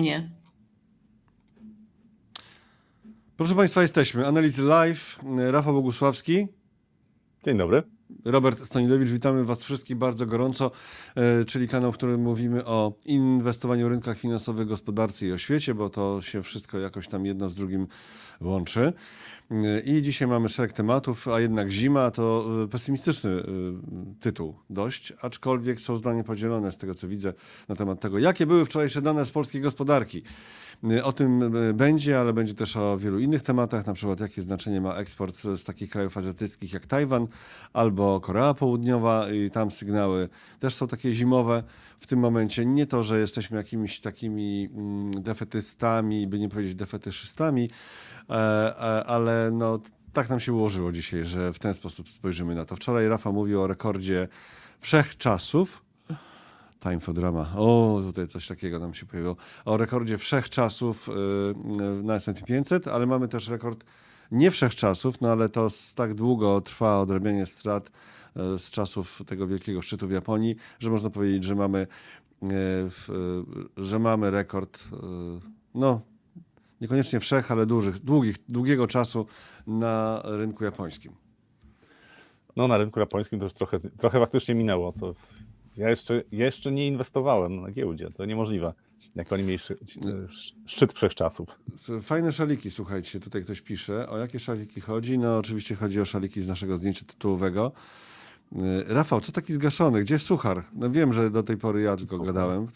mnie. Proszę Państwa, jesteśmy. Analizy live. Rafał Bogusławski. Dzień dobry. Robert Stanilewicz, witamy Was wszystkich bardzo gorąco, e, czyli kanał, w którym mówimy o inwestowaniu w rynkach finansowych, gospodarce i o świecie, bo to się wszystko jakoś tam jedno z drugim łączy. E, I dzisiaj mamy szereg tematów, a jednak zima to e, pesymistyczny tytuł dość, aczkolwiek są zdania podzielone z tego co widzę na temat tego, jakie były wczorajsze dane z polskiej gospodarki. O tym będzie, ale będzie też o wielu innych tematach, na przykład jakie znaczenie ma eksport z takich krajów azjatyckich jak Tajwan albo Korea Południowa i tam sygnały też są takie zimowe w tym momencie. Nie to, że jesteśmy jakimiś takimi mm, defetystami, by nie powiedzieć defetyszystami, e, e, ale no, tak nam się ułożyło dzisiaj, że w ten sposób spojrzymy na to. Wczoraj Rafa mówił o rekordzie wszechczasów, Time for Drama. O, tutaj coś takiego nam się pojawiło. O rekordzie wszechczasów y, na S&P 500, ale mamy też rekord nie wszechczasów, no ale to tak długo trwa odrabianie strat y, z czasów tego wielkiego szczytu w Japonii, że można powiedzieć, że mamy, y, że mamy rekord, no niekoniecznie wszech, ale dużych, długich, długiego czasu na rynku japońskim. No na rynku japońskim to już trochę, trochę faktycznie minęło. To ja jeszcze, jeszcze nie inwestowałem na giełdzie, to niemożliwe. Jak oni mieli szczyt wszechczasów. Fajne szaliki, słuchajcie, tutaj ktoś pisze. O jakie szaliki chodzi? No oczywiście chodzi o szaliki z naszego zdjęcia tytułowego. Y, Rafał, co taki zgaszony? Gdzie jest suchar? No wiem, że do tej pory ja tylko Słucham. gadałem.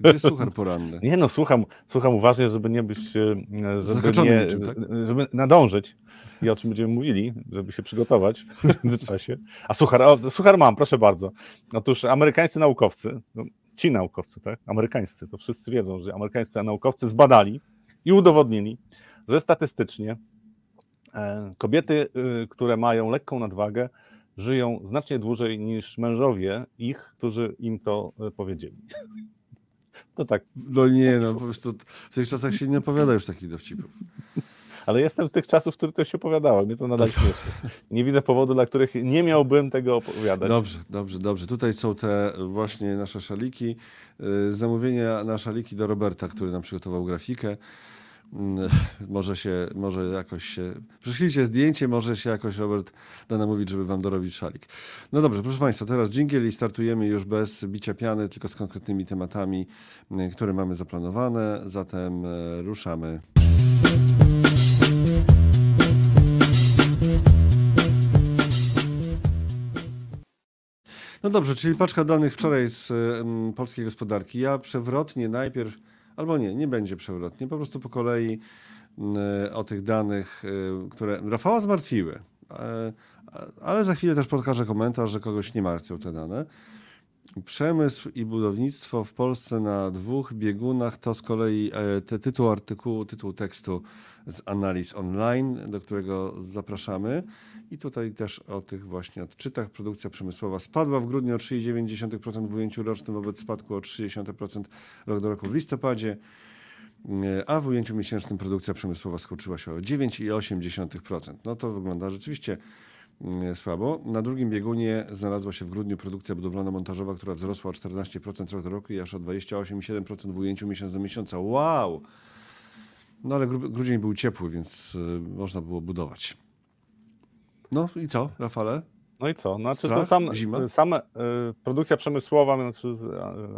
Gdzie jest suchar poranny? Nie no, słucham, słucham uważnie, żeby nie być, e, żeby, nie, niczym, tak? żeby nadążyć i o czym będziemy mówili, żeby się przygotować w międzyczasie. A suchar, o, suchar mam, proszę bardzo. Otóż amerykańscy naukowcy, no, ci naukowcy, tak, amerykańscy, to wszyscy wiedzą, że amerykańscy naukowcy zbadali i udowodnili, że statystycznie e, kobiety, y, które mają lekką nadwagę, żyją znacznie dłużej niż mężowie ich, którzy im to e, powiedzieli. To tak. No nie, no po prostu w tych czasach się nie opowiada już takich dowcipów. Ale jestem z tych czasów, w których to się opowiadało. Mnie to nadal śmieszy. Nie widzę powodu, dla których nie miałbym tego opowiadać. Dobrze, dobrze, dobrze. Tutaj są te właśnie nasze szaliki. Y, zamówienia na szaliki do Roberta, który nam przygotował grafikę. Mm, może się, może jakoś się. Przyszlijcie zdjęcie, może się jakoś Robert da namówić, żeby wam dorobić szalik. No dobrze, proszę Państwa, teraz dżingiel i startujemy już bez bicia piany, tylko z konkretnymi tematami, mm, które mamy zaplanowane. Zatem e, ruszamy. No dobrze, czyli paczka danych wczoraj z polskiej gospodarki. Ja przewrotnie najpierw Albo nie, nie będzie przewrotnie, po prostu po kolei mm, o tych danych, y, które Rafała zmartwiły. E, ale za chwilę też pokażę komentarz, że kogoś nie martwią te dane. Przemysł i budownictwo w Polsce na dwóch biegunach to z kolei e, te tytuł artykułu, tytuł tekstu z analiz online, do którego zapraszamy. I tutaj też o tych właśnie odczytach. Produkcja przemysłowa spadła w grudniu o 3,9% w ujęciu rocznym wobec spadku o 0,3% rok do roku w listopadzie, a w ujęciu miesięcznym produkcja przemysłowa skoczyła się o 9,8%. No to wygląda rzeczywiście słabo. Na drugim biegunie znalazła się w grudniu produkcja budowlano-montażowa, która wzrosła o 14% rok do roku i aż o 28,7% w ujęciu miesiąc do miesiąca. Wow! No ale grudzień był ciepły, więc y, można było budować. No i co, Rafale? No i co? Znaczy Strach? to sam, Zima? same y, produkcja przemysłowa, znaczy,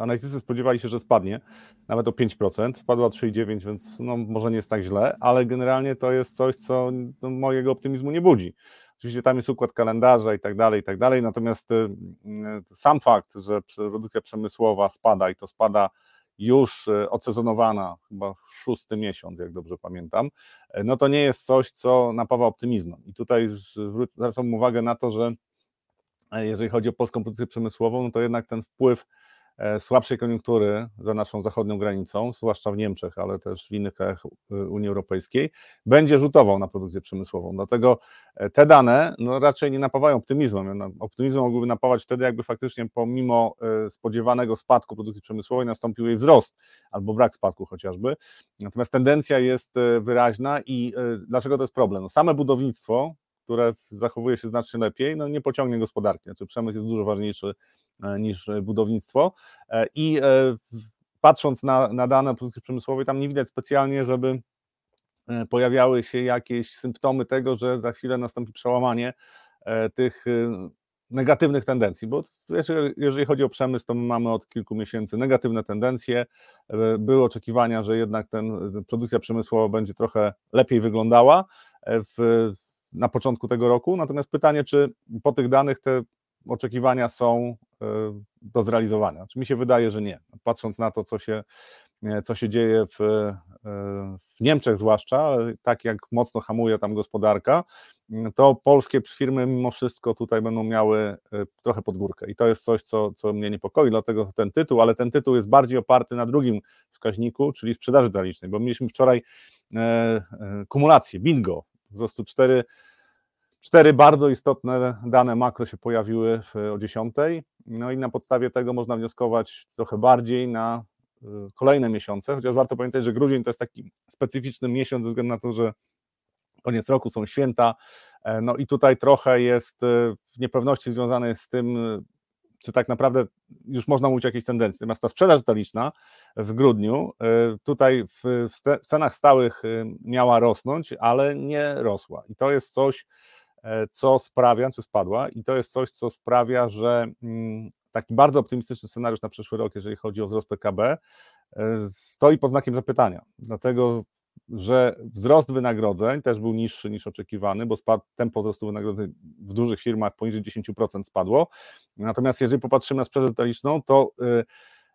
analitycy spodziewali się, że spadnie nawet o 5%, spadła o 3,9%, więc no, może nie jest tak źle, ale generalnie to jest coś, co no, mojego optymizmu nie budzi. Oczywiście tam jest układ kalendarza i tak dalej, i tak dalej, natomiast y, y, sam fakt, że produkcja przemysłowa spada i to spada już e, odsezonowana, chyba szósty miesiąc, jak dobrze pamiętam, no to nie jest coś, co napawa optymizmem. I tutaj zwracam uwagę na to, że jeżeli chodzi o polską produkcję przemysłową, no to jednak ten wpływ słabszej koniunktury za naszą zachodnią granicą, zwłaszcza w Niemczech, ale też w innych krajach e, Unii Europejskiej, będzie rzutował na produkcję przemysłową. Dlatego e, te dane no, raczej nie napawają optymizmem. Optymizmem mogłyby napawać wtedy, jakby faktycznie pomimo spodziewanego spadku produkcji przemysłowej nastąpił jej wzrost albo brak spadku chociażby. Natomiast tendencja jest wyraźna i dlaczego to jest problem? No, same budownictwo, które zachowuje się znacznie lepiej, no nie pociągnie gospodarki. Znaczy przemysł jest dużo ważniejszy E, niż budownictwo. E, I e, patrząc na, na dane produkcji przemysłowej, tam nie widać specjalnie, żeby pojawiały się jakieś symptomy tego, że za chwilę nastąpi przełamanie tych negatywnych tendencji, bo jeżeli chodzi o przemysł, to mamy od kilku miesięcy negatywne tendencje. E, były oczekiwania, że jednak ten, produkcja przemysłowa będzie trochę lepiej wyglądała e, w, na początku tego roku. Natomiast pytanie, czy po tych danych te oczekiwania są e, do zrealizowania? Czy mi się wydaje, że nie. Patrząc na to, co się, co się dzieje w, w Niemczech, zwłaszcza, tak jak mocno hamuje tam gospodarka, to polskie firmy mimo wszystko tutaj będą miały e, trochę podgórkę i to jest coś, co, co mnie niepokoi, dlatego ten tytuł, ale ten tytuł jest bardziej oparty na drugim wskaźniku, czyli sprzedaży detalicznej, bo mieliśmy wczoraj e, e, kumulację, bingo, po prostu cztery, cztery bardzo istotne dane makro się pojawiły o 10, no i na podstawie tego można wnioskować trochę bardziej na kolejne miesiące, chociaż warto pamiętać, że grudzień to jest taki specyficzny miesiąc ze względu na to, że koniec roku, są święta, e, no i tutaj trochę jest e, niepewności związanej z tym, czy tak naprawdę już można mówić o jakiejś tendencji. Natomiast ta sprzedaż detaliczna w grudniu e, tutaj w, w cenach stałych miała rosnąć, ale nie rosła. I to jest coś, co sprawia, czy spadła, i to jest coś, co sprawia, że mm, taki bardzo optymistyczny scenariusz na przyszły rok, jeżeli chodzi o wzrost PKB, stoi pod znakiem zapytania. Dlatego że wzrost wynagrodzeń też był niższy niż oczekiwany, bo spadł, tempo wzrostu wynagrodzeń w dużych firmach poniżej 10% spadło. Natomiast jeżeli popatrzymy na sprzedaż detaliczną, to y,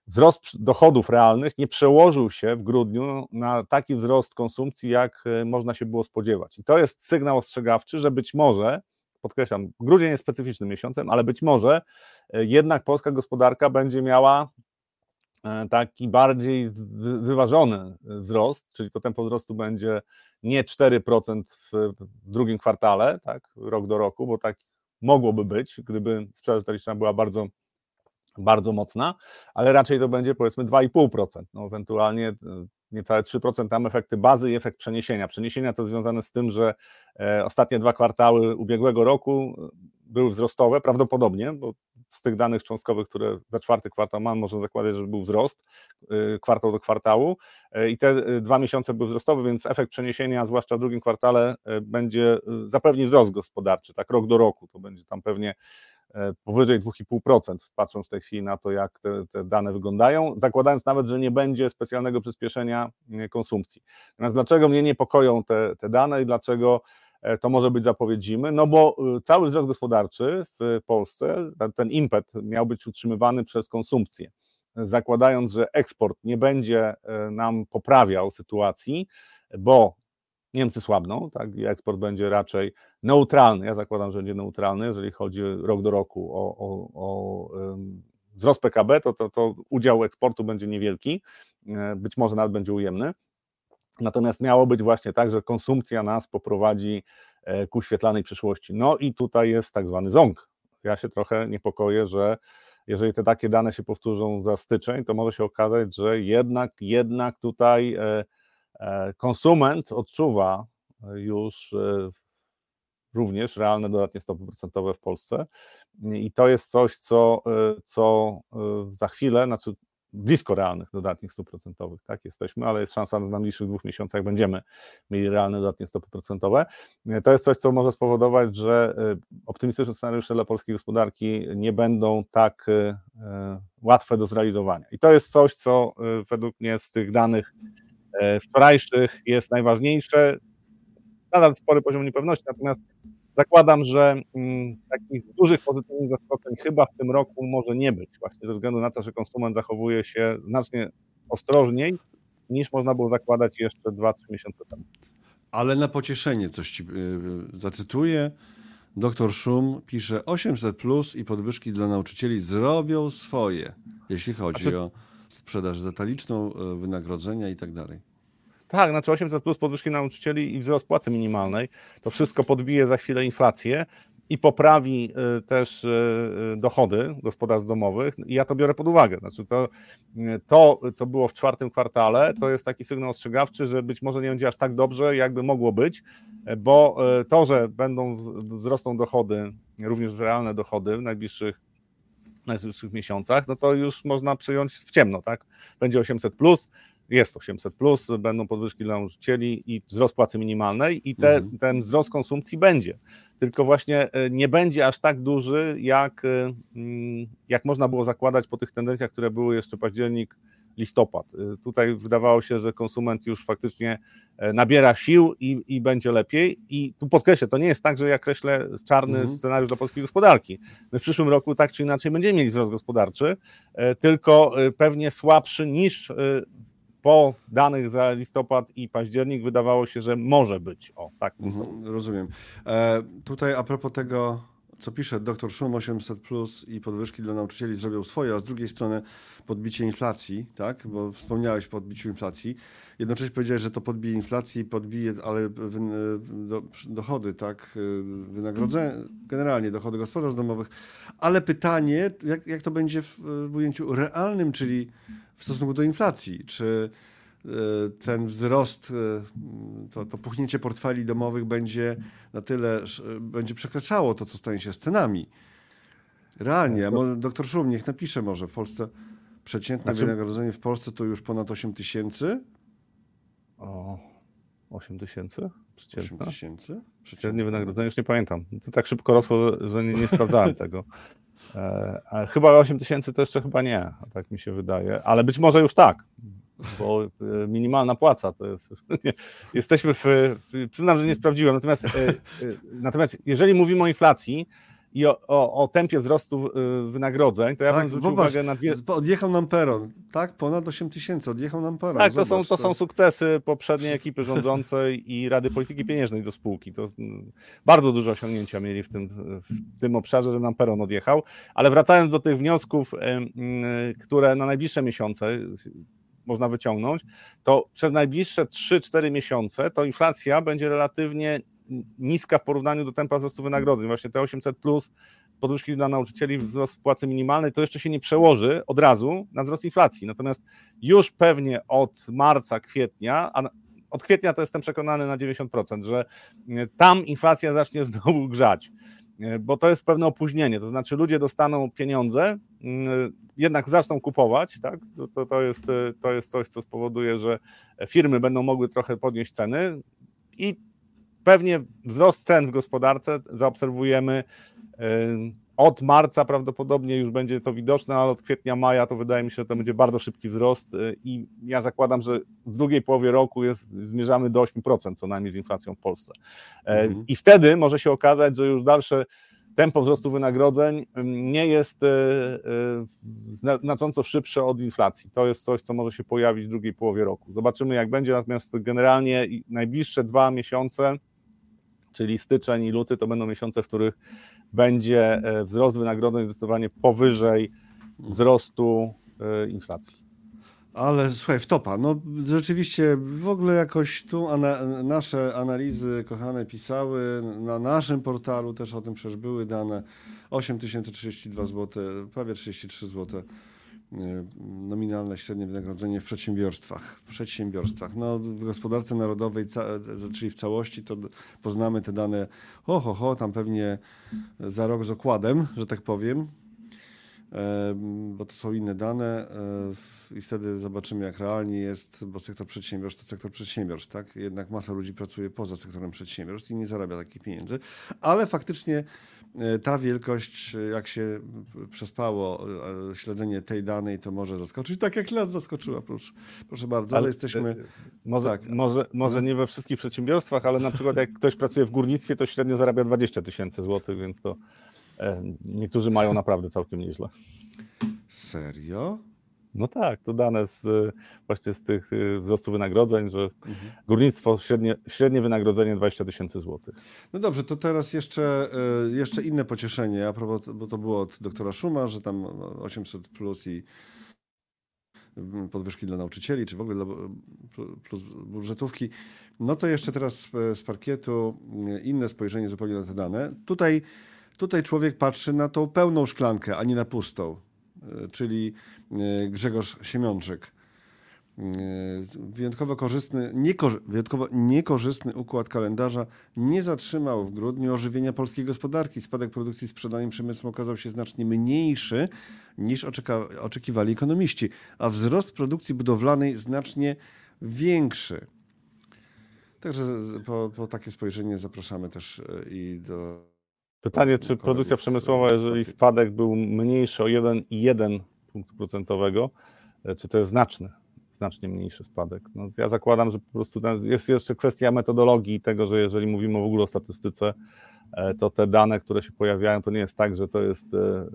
wzrost dochodów realnych nie przełożył się w grudniu na taki wzrost konsumpcji, jak y, można się było spodziewać. I to jest sygnał ostrzegawczy, że być może, podkreślam, grudzień jest specyficznym miesiącem, ale być może y, jednak polska gospodarka będzie miała taki bardziej wyważony wzrost, czyli to tempo wzrostu będzie nie 4% w drugim kwartale, tak, rok do roku, bo tak mogłoby być, gdyby sprzedaż detaliczna była bardzo, bardzo mocna, ale raczej to będzie powiedzmy 2,5%, no ewentualnie e, niecałe 3% tam efekty bazy i efekt przeniesienia. Przeniesienia to związane z tym, że e, ostatnie dwa kwartały ubiegłego roku były wzrostowe, prawdopodobnie, bo z tych danych cząstkowych, które za czwarty kwartał mam, można zakładać, że był wzrost y, kwartał do kwartału i te dwa miesiące były wzrostowe, więc efekt przeniesienia, zwłaszcza w drugim kwartale, będzie zapewni wzrost gospodarczy, tak rok do roku, to będzie tam pewnie powyżej 2,5%, patrząc w tej chwili na to, jak te, te, dane wyglądają, zakładając nawet, że nie będzie specjalnego przyspieszenia konsumpcji. Natomiast dlaczego mnie niepokoją te, te dane i dlaczego E, to może być zapowiedź zimy, no bo cały wzrost gospodarczy w Polsce, ten impet miał być utrzymywany przez konsumpcję. Zakładając, że eksport nie będzie e, nam poprawiał sytuacji, bo Niemcy słabną, tak, i eksport będzie raczej neutralny. Ja zakładam, że będzie neutralny, jeżeli chodzi rok do roku o, o, o wzrost PKB, to, to, to udział eksportu będzie niewielki, e, być może nawet będzie ujemny. Natomiast miało być właśnie tak, że konsumpcja nas poprowadzi e, ku świetlanej przyszłości. No i tutaj jest tak zwany ząg. Ja się trochę niepokoję, że jeżeli te takie dane się powtórzą za styczeń, to może się okazać, że jednak, jednak tutaj e, konsument odczuwa już również realne dodatnie stopy procentowe w Polsce. I to jest coś, co, co za chwilę, znaczy blisko realnych dodatnich stóp procentowych, tak, jesteśmy, ale jest szansa na najbliższych dwóch miesiącach będziemy mieli realne dodatnie stopy procentowe. To jest coś, co może spowodować, że e, optymistyczne scenariusze dla polskiej gospodarki nie będą tak e, e, łatwe do zrealizowania. I to jest coś, co według mnie z tych danych wczorajszych jest najważniejsze. Nadal spory poziom niepewności, natomiast Zakładam, że mm, takich dużych pozytywnych zaskoczeń chyba w tym roku może nie być, właśnie ze względu na to, że konsument zachowuje się znacznie ostrożniej niż można było zakładać jeszcze 2-3 miesiące temu. Ale na pocieszenie coś ci yy, zacytuję. Doktor Szum pisze 800 plus i podwyżki dla nauczycieli zrobią swoje, jeśli chodzi znaczy... o sprzedaż detaliczną, y, wynagrodzenia i tak dalej. Tak, znaczy 800 plus podwyżki nauczycieli i wzrost płacy minimalnej. To wszystko podbije za chwilę inflację i poprawi y, też y, y, dochody gospodarstw domowych. I ja to biorę pod uwagę. Znaczy to, to, co było w czwartym kwartale, to jest taki sygnał ostrzegawczy, że być może nie będzie aż tak dobrze, jakby mogło być, bo to, że będą wzrosną dochody, również realne dochody w najbliższych najbliższych miesiącach, no to już można przyjąć w ciemno, tak? Będzie 800 plus, jest 800 plus, będą podwyżki dla nauczycieli i wzrost płacy minimalnej i te, mhm. ten wzrost konsumpcji będzie. Tylko właśnie e, nie będzie aż tak duży, jak, e, mm, jak można było zakładać po tych tendencjach, które były jeszcze październik, listopad. E, tutaj wydawało się, że konsument już faktycznie nabiera sił i, i będzie lepiej. I tu podkreślę, to nie jest tak, że ja kreślę czarny mhm. scenariusz dla polskiej gospodarki. My w przyszłym roku tak czy inaczej będziemy mieli wzrost gospodarczy, tylko pewnie słabszy niż po danych za listopad i październik wydawało się, że może być. O, tak. Mhm, rozumiem. E, tutaj a propos tego, co pisze dr Szum 800 plus i podwyżki dla nauczycieli zrobią swoje, a z drugiej strony podbicie inflacji, tak? Bo wspomniałeś o podbiciu inflacji. Jednocześnie powiedziałeś, że to podbije inflację, podbije, ale do, dochody, tak? Wynagrodzenie, generalnie dochody gospodarstw domowych. Ale pytanie, jak, jak to będzie w, w ujęciu realnym, czyli w stosunku do inflacji? Czy e, ten wzrost, e, to, to puchnięcie portfeli domowych będzie na tyle, będzie przekraczało to, co stanie się z cenami. Realnie, a doktor Szum niech napisze może w Polsce przeciętne znaczy... wynagrodzenie w Polsce to już ponad 8 tysięcy. O, 8 tysięcy? 8 tysięcy? Przeciętne wynagrodzenie, już nie pamiętam. To tak szybko rosło, że, że nie, nie sprawdzałem tego. E, chyba 8 tysięcy to jeszcze chyba nie, tak mi się wydaje, ale być może już tak, bo e, minimalna płaca to jest. Nie, jesteśmy w, Przyznam, że nie sprawdziłem, natomiast, e, natomiast jeżeli mówimy o inflacji, i o, o, o, tempie wzrostu y, wynagrodzeń, to ja tak, bym zwrócił zobacz, uwagę na dwie... Odjechał nam peron, tak? Ponad 8 tysięcy, odjechał nam peron. Tak, to, są, to, to są sukcesy poprzedniej ekipy rządzącej i Rady Polityki Pieniężnej do spółki. To bardzo duże osiągnięcia mieli w tym, w tym obszarze, że nam peron odjechał. Ale wracając do tych wniosków, które na najbliższe miesiące można wyciągnąć, to przez najbliższe 3-4 miesiące to inflacja będzie relatywnie niska w porównaniu do tempa wzrostu wynagrodzeń. Właśnie te 800 plus podwyżki dla nauczycieli, wzrost płacy minimalnej, to jeszcze się nie przełoży od razu na wzrost inflacji. Natomiast już pewnie od marca, kwietnia, a od kwietnia to jestem przekonany na 90%, że e, tam inflacja zacznie znowu grzać, e, bo to jest pewne opóźnienie, to znaczy ludzie dostaną pieniądze, mm, jednak zaczną kupować, tak? to, to, jest, e, to jest coś, co spowoduje, że firmy będą mogły trochę podnieść ceny i Pewnie wzrost cen w gospodarce zaobserwujemy od marca prawdopodobnie już będzie to widoczne, ale od kwietnia, maja to wydaje mi się, że to będzie bardzo szybki wzrost y, i ja zakładam, że w drugiej połowie roku jest, zmierzamy do 8% co najmniej z inflacją w Polsce. E, mhm. I wtedy może się okazać, że już dalsze tempo wzrostu wynagrodzeń nie jest e, znacząco szybsze od inflacji. To jest coś, co może się pojawić w drugiej połowie roku. Zobaczymy, jak będzie, natomiast generalnie najbliższe dwa miesiące czyli styczeń i luty to będą miesiące, w których będzie e, wzrost wynagrodzeń zdecydowanie powyżej wzrostu e, inflacji. Ale słuchaj, wtopa. No rzeczywiście w ogóle jakoś tu ana nasze analizy kochane pisały, na naszym portalu też o tym przecież były dane. 8032 zł, prawie 33 zł nominalne średnie wynagrodzenie w przedsiębiorstwach. W przedsiębiorstwach. No, w gospodarce narodowej, czyli w całości, to poznamy te dane, ho, ho, ho, tam pewnie za rok z okładem, że tak powiem, bo to są inne dane e, i wtedy zobaczymy, jak realnie jest, bo sektor przedsiębiorstw to sektor przedsiębiorstw, tak? Jednak masa ludzi pracuje poza sektorem przedsiębiorstw i nie zarabia takich pieniędzy, ale faktycznie E, ta wielkość, e, jak się przespało e, śledzenie tej danej, to może zaskoczyć. Tak jak nas zaskoczyła, proszę, proszę bardzo, ale, ale jesteśmy... Może, tak. może, może nie we wszystkich przedsiębiorstwach, ale na przykład jak ktoś pracuje w górnictwie, to średnio zarabia 20 tysięcy złotych, więc to niektórzy mają naprawdę całkiem nieźle. Serio? No tak, to dane z, właśnie z tych y, wzrostu wynagrodzeń, że mhm. górnictwo średnie, średnie wynagrodzenie 20 tysięcy złotych. No dobrze, to teraz jeszcze, jeszcze inne pocieszenie, a propos, bo to było od doktora Szuma, że tam 800 plus i mm, podwyżki dla nauczycieli, czy w ogóle dla, plus budżetówki. No to jeszcze teraz z parkietu inne spojrzenie zupełnie na te dane. Tutaj, tutaj człowiek patrzy na tą pełną szklankę, a nie na pustą. czyli E, Grzegorz Siemiączek. wyjątkowo korzystny, niekorzy wyjątkowo niekorzystny układ kalendarza nie zatrzymał w grudniu ożywienia polskiej gospodarki. Spadek produkcji sprzedaniem przemysłu okazał się znacznie mniejszy niż oczekiwali ekonomiści, a wzrost produkcji budowlanej znacznie większy. Także po, po takie spojrzenie zapraszamy też e, i do. Pytanie, czy produkcja przemysłowa, jeżeli spadek był mniejszy o 1,1 punkt procentowego, e, czy to jest znaczny? znacznie mniejszy spadek. No, ja zakładam, że po prostu jest jeszcze kwestia metodologii tego, że jeżeli mówimy w ogóle o statystyce, e, to te dane, które się pojawiają, to nie jest tak, że to jest e,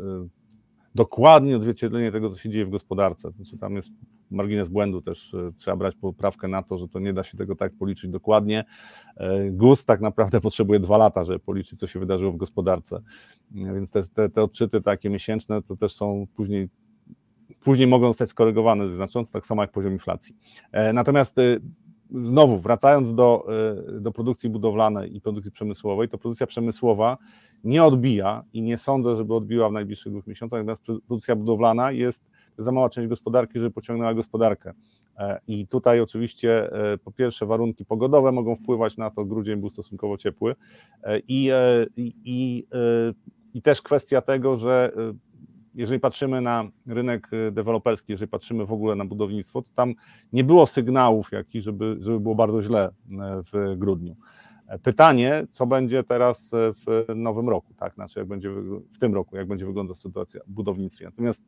dokładnie odzwierciedlenie tego, co się dzieje w gospodarce. Znaczy, tam jest margines błędu też, trzeba brać poprawkę na to, że to nie da się tego tak policzyć dokładnie. GUS tak naprawdę potrzebuje dwa lata, żeby policzyć, co się wydarzyło w gospodarce. Więc te, te, te odczyty takie miesięczne to też są później później mogą zostać skorygowane znacząco, tak samo jak poziom inflacji. E, natomiast e, znowu, wracając do, e, do produkcji budowlanej i produkcji przemysłowej, to produkcja przemysłowa nie odbija i nie sądzę, żeby odbiła w najbliższych dwóch miesiącach, natomiast produkcja budowlana jest za mała część gospodarki, żeby pociągnęła gospodarkę. I tutaj oczywiście po pierwsze warunki pogodowe mogą wpływać na to, grudzień był stosunkowo ciepły i, i, i, i też kwestia tego, że jeżeli patrzymy na rynek deweloperski, jeżeli patrzymy w ogóle na budownictwo, to tam nie było sygnałów jakich, żeby, żeby było bardzo źle w grudniu. E, pytanie, co będzie teraz y, w nowym roku, tak? Znaczy, jak będzie w tym roku, jak będzie wyglądać sytuacja w budownictwie. Natomiast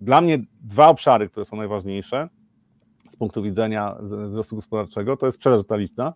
dla mnie dwa obszary, które są najważniejsze z punktu widzenia wzrostu gospodarczego, to jest sprzedaż detaliczna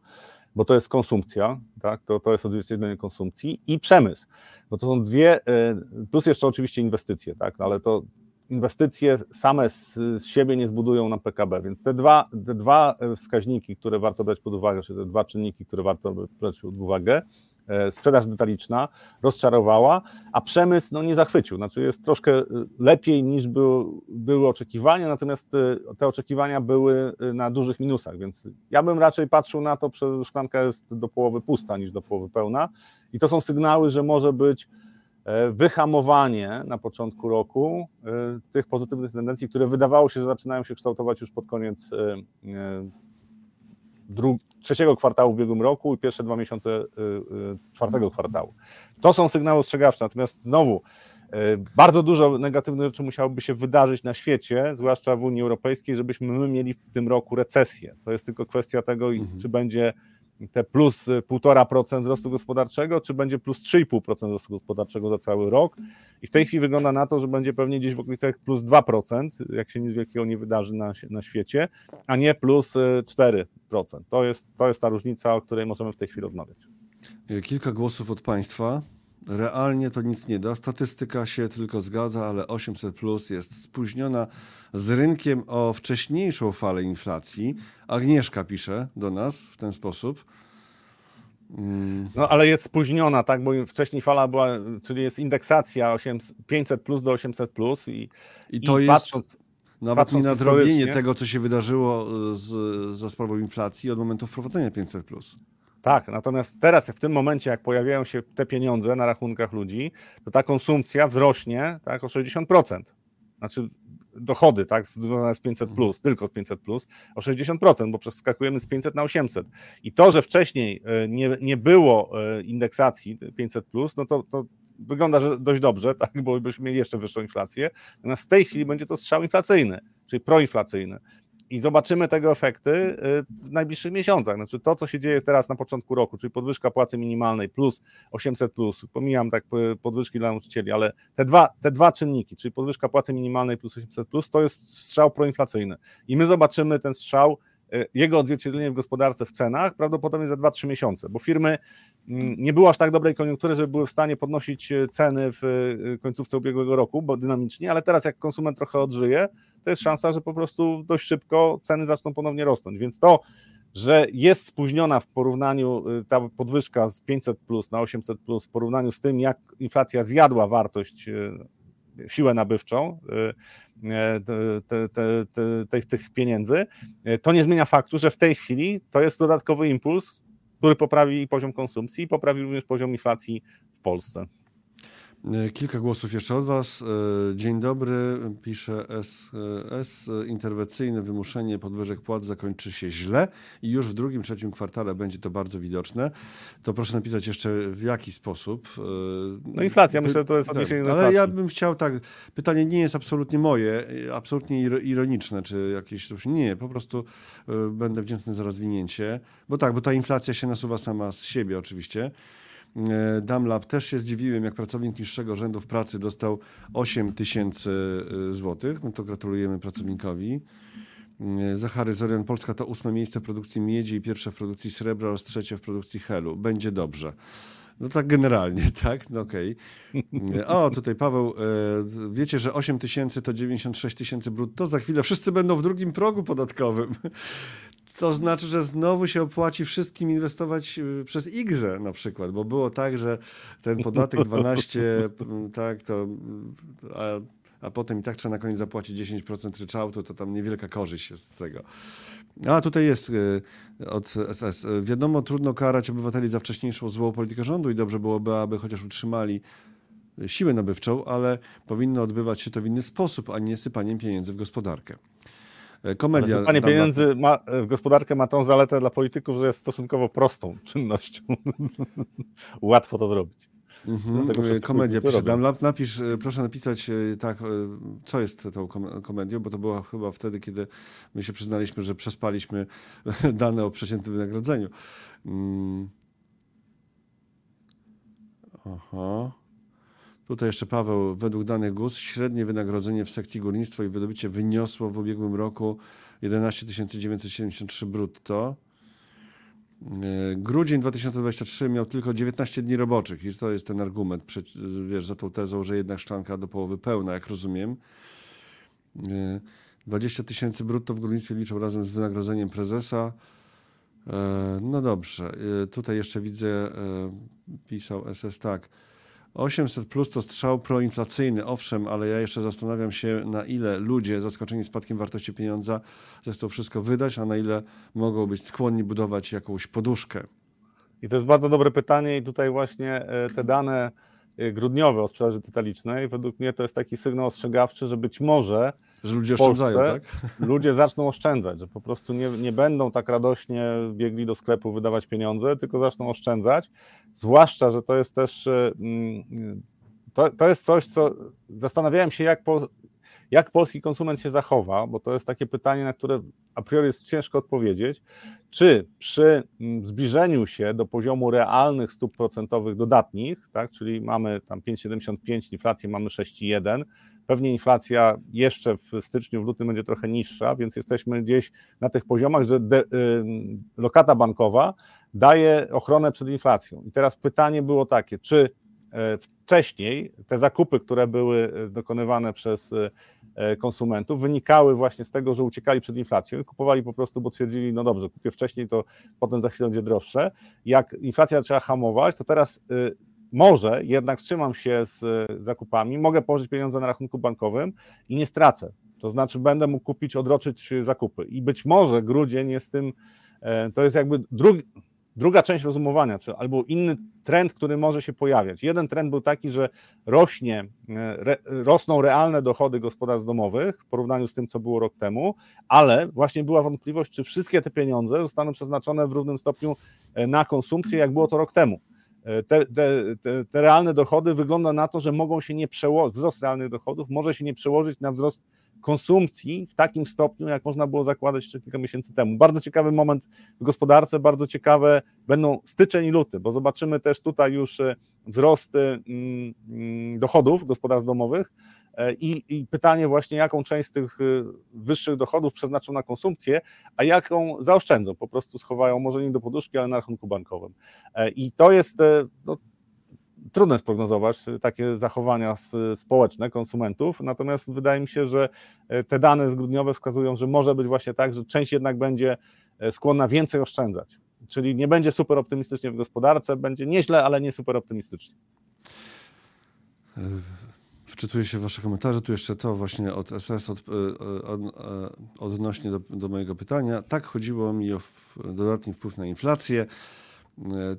bo to jest konsumpcja, tak? to, to jest odzwierciedlenie konsumpcji i przemysł, bo to są dwie, e, plus jeszcze oczywiście inwestycje, tak? No ale to inwestycje same z, z, siebie nie zbudują na PKB, więc te dwa, te dwa e, wskaźniki, które warto brać pod uwagę, czy te dwa czynniki, które warto brać pod uwagę, E, sprzedaż detaliczna rozczarowała, a przemysł no, nie zachwycił. Znaczy jest troszkę e, lepiej niż był, były oczekiwania, natomiast te oczekiwania były na dużych minusach, więc ja bym raczej patrzył na to, że szklanka jest do połowy pusta niż do połowy pełna i to są sygnały, że może być wyhamowanie na początku roku tych pozytywnych tendencji, które wydawało się, że zaczynają się kształtować już pod koniec trzeciego kwartału w ubiegłym roku i pierwsze dwa miesiące czwartego kwartału. To są sygnały ostrzegawcze, natomiast znowu bardzo dużo negatywnych rzeczy musiałoby się wydarzyć na świecie, zwłaszcza w Unii Europejskiej, żebyśmy my mieli w tym roku recesję. To jest tylko kwestia tego, mhm. czy będzie te plus 1,5% wzrostu gospodarczego, czy będzie plus 3,5% wzrostu gospodarczego za cały rok. I w tej chwili wygląda na to, że będzie pewnie gdzieś w okolicach plus 2%, jak się nic wielkiego nie wydarzy na, na świecie, a nie plus 4%. To jest, to jest ta różnica, o której możemy w tej chwili rozmawiać. Kilka głosów od Państwa. Realnie to nic nie da. Statystyka się tylko zgadza, ale 800 plus jest spóźniona z rynkiem o wcześniejszą falę inflacji. Agnieszka pisze do nas w ten sposób. Mm. No ale jest spóźniona, tak, bo wcześniej fala była, czyli jest indeksacja 800, 500 plus do 800 plus i, I to i jest patrząc, nawet patrząc nie nadrobienie tego, co się wydarzyło z, za sprawą inflacji od momentu wprowadzenia 500 plus. Tak, natomiast teraz w tym momencie, jak pojawiają się te pieniądze na rachunkach ludzi, to ta konsumpcja wzrośnie tak, o 60%. Znaczy dochody, tak, związane z 500 mhm. plus, tylko z 500 plus, o 60%, bo przeskakujemy z 500 na 800. I to, że wcześniej e, nie, nie było e, indeksacji 500 plus, no to, to wygląda że dość dobrze, tak, bo byśmy mieli jeszcze wyższą inflację. Natomiast w tej chwili będzie to strzał inflacyjny, czyli proinflacyjny i zobaczymy tego efekty y, w najbliższych miesiącach. Znaczy to, co się dzieje teraz na początku roku, czyli podwyżka płacy minimalnej plus 800, plus, pomijam tak y, podwyżki dla nauczycieli, ale te dwa, te dwa czynniki, czyli podwyżka płacy minimalnej plus 800, plus, to jest strzał proinflacyjny. I my zobaczymy ten strzał jego odzwierciedlenie w gospodarce w cenach prawdopodobnie za 2-3 miesiące, bo firmy mm, nie było aż tak dobrej koniunktury, żeby były w stanie podnosić y, ceny w y, końcówce ubiegłego roku, bo dynamicznie, ale teraz jak konsument trochę odżyje, to jest szansa, że po prostu dość szybko ceny zaczną ponownie rosnąć, więc to, że jest spóźniona w porównaniu ta podwyżka z 500 plus na 800 plus w porównaniu z tym, jak inflacja zjadła wartość siłę nabywczą te, te, tych pieniędzy, e, to nie zmienia faktu, że w tej chwili to jest dodatkowy impuls, który poprawi poziom konsumpcji i poprawi również poziom inflacji w Polsce. E, kilka głosów jeszcze od Was. E, dzień dobry, pisze S, S. Interwencyjne wymuszenie podwyżek płat zakończy się źle i już w drugim, trzecim kwartale będzie to bardzo widoczne. To proszę napisać jeszcze w jaki sposób. E, no inflacja, myślę, to jest tak, odniesienie do Ale ja bym chciał tak, pytanie nie jest absolutnie moje, absolutnie ironiczne, czy jakieś coś. Nie, po prostu będę wdzięczny za rozwinięcie. Bo tak, bo ta inflacja się nasuwa sama z siebie oczywiście. E, Damlab też się zdziwiłem, jak pracownik niższego rzędu w pracy dostał 8 tysięcy e, złotych. No to gratulujemy pracownikowi. E, Zachary Zorian, Polska to ósme miejsce w produkcji miedzi i pierwsze w produkcji srebra oraz trzecie w produkcji helu. Będzie dobrze. No tak generalnie, tak? No okej. Okay. O, tutaj Paweł, wiecie, że 8 tysięcy to 96 tysięcy brutto? Za chwilę wszyscy będą w drugim progu podatkowym to znaczy, że znowu się opłaci wszystkim inwestować y, przez IGZE na przykład, bo było tak, że ten podatek 12, tak, to a, a potem i tak trzeba na koniec zapłacić 10% ryczałtu, to tam niewielka korzyść jest z tego. A tutaj jest y, od SS. Wiadomo, trudno karać obywateli za wcześniejszą złą politykę rządu i dobrze byłoby, aby chociaż utrzymali siłę nabywczą, ale powinno odbywać się to w inny sposób, a nie sypaniem pieniędzy w gospodarkę. E, komedia. Panie pieniędzy ma, e, w gospodarkę ma tą zaletę dla polityków, że jest stosunkowo prostą czynnością. Łatwo to zrobić. Mhm. Komedia pisze Damlab. Napisz, e, proszę napisać tak, co jest tą komedią, bo to było chyba wtedy, kiedy my się przyznaliśmy, że przespaliśmy dane o przeciętnym wynagrodzeniu. Mm. Aha. Tutaj jeszcze Paweł, według danych GUS średnie wynagrodzenie w sekcji górnictwo i wydobycie wyniosło w ubiegłym roku 11 973 brutto. E, grudzień 2023 miał tylko 19 dni roboczych i to jest ten argument, wiesz, za tą tezą, że jednak szklanka do połowy pełna, jak rozumiem. 20 e, tysięcy brutto w górnictwie liczą razem z wynagrodzeniem prezesa. E, no dobrze, tutaj jeszcze widzę, pisał SS tak. 800 plus to strzał proinflacyjny, owszem, ale ja jeszcze zastanawiam się, na ile ludzie zaskoczeni spadkiem wartości pieniądza zechcą wszystko wydać, a na ile mogą być skłonni budować jakąś poduszkę. I to jest bardzo dobre pytanie i tutaj właśnie e, te dane e, grudniowe o sprzedaży detalicznej, według mnie to jest taki sygnał ostrzegawczy, że być może że ludzie oszczędzają, tak? Ludzie zaczną oszczędzać, że po prostu nie, nie będą tak radośnie biegli do sklepu wydawać pieniądze, tylko zaczną oszczędzać. Zwłaszcza, że to jest też e, mm, to, to jest coś, co zastanawiałem się, jak, po, jak polski konsument się zachowa, bo to jest takie pytanie, na które a priori jest ciężko odpowiedzieć, czy przy mm, zbliżeniu się do poziomu realnych stóp procentowych dodatnich, tak, czyli mamy tam 5,75, inflację mamy 6,1, pewnie inflacja jeszcze w styczniu, w lutym będzie trochę niższa, więc jesteśmy gdzieś na tych poziomach, że de, y, lokata bankowa daje ochronę przed inflacją. I teraz pytanie było takie, czy e, wcześniej te zakupy, które były e, dokonywane przez e, konsumentów, wynikały właśnie z tego, że uciekali przed inflacją i kupowali po prostu, bo twierdzili, no dobrze, kupię wcześniej, to potem za chwilę będzie droższe. Jak inflacja trzeba hamować, to teraz y, może jednak wstrzymam się z zakupami, mogę położyć pieniądze na rachunku bankowym i nie stracę. To znaczy będę mógł kupić, odroczyć zakupy. I być może grudzień jest tym, e, to jest jakby drugi, druga część rozumowania, czy albo inny trend, który może się pojawiać. Jeden trend był taki, że rośnie, e, re, rosną realne dochody gospodarstw domowych w porównaniu z tym, co było rok temu, ale właśnie była wątpliwość, czy wszystkie te pieniądze zostaną przeznaczone w równym stopniu e, na konsumpcję, jak było to rok temu. Te, te, te, te, realne dochody wygląda na to, że mogą się nie przełożyć, wzrost realnych dochodów może się nie przełożyć na wzrost konsumpcji w takim stopniu, jak można było zakładać jeszcze kilka miesięcy temu. Bardzo ciekawy moment w gospodarce, bardzo ciekawe będą styczeń i luty, bo zobaczymy też tutaj już e, wzrosty mm, mm, dochodów gospodarstw domowych, I, I, pytanie właśnie, jaką część z tych y, wyższych dochodów przeznaczą na konsumpcję, a jaką zaoszczędzą, po prostu schowają może nie do poduszki, ale na rachunku bankowym. E, I to jest e, no, trudne sprognozować takie zachowania społeczne konsumentów, natomiast wydaje mi się, że te dane zgrudniowe wskazują, że może być właśnie tak, że część jednak będzie skłonna więcej oszczędzać. Czyli nie będzie super optymistycznie w gospodarce, będzie nieźle, ale nie super optymistycznie. Wczytuję się w Wasze komentarze. Tu jeszcze to właśnie od SS od, e, od, e, odnośnie do, do, mojego pytania. Tak, chodziło mi o dodatni wpływ na inflację.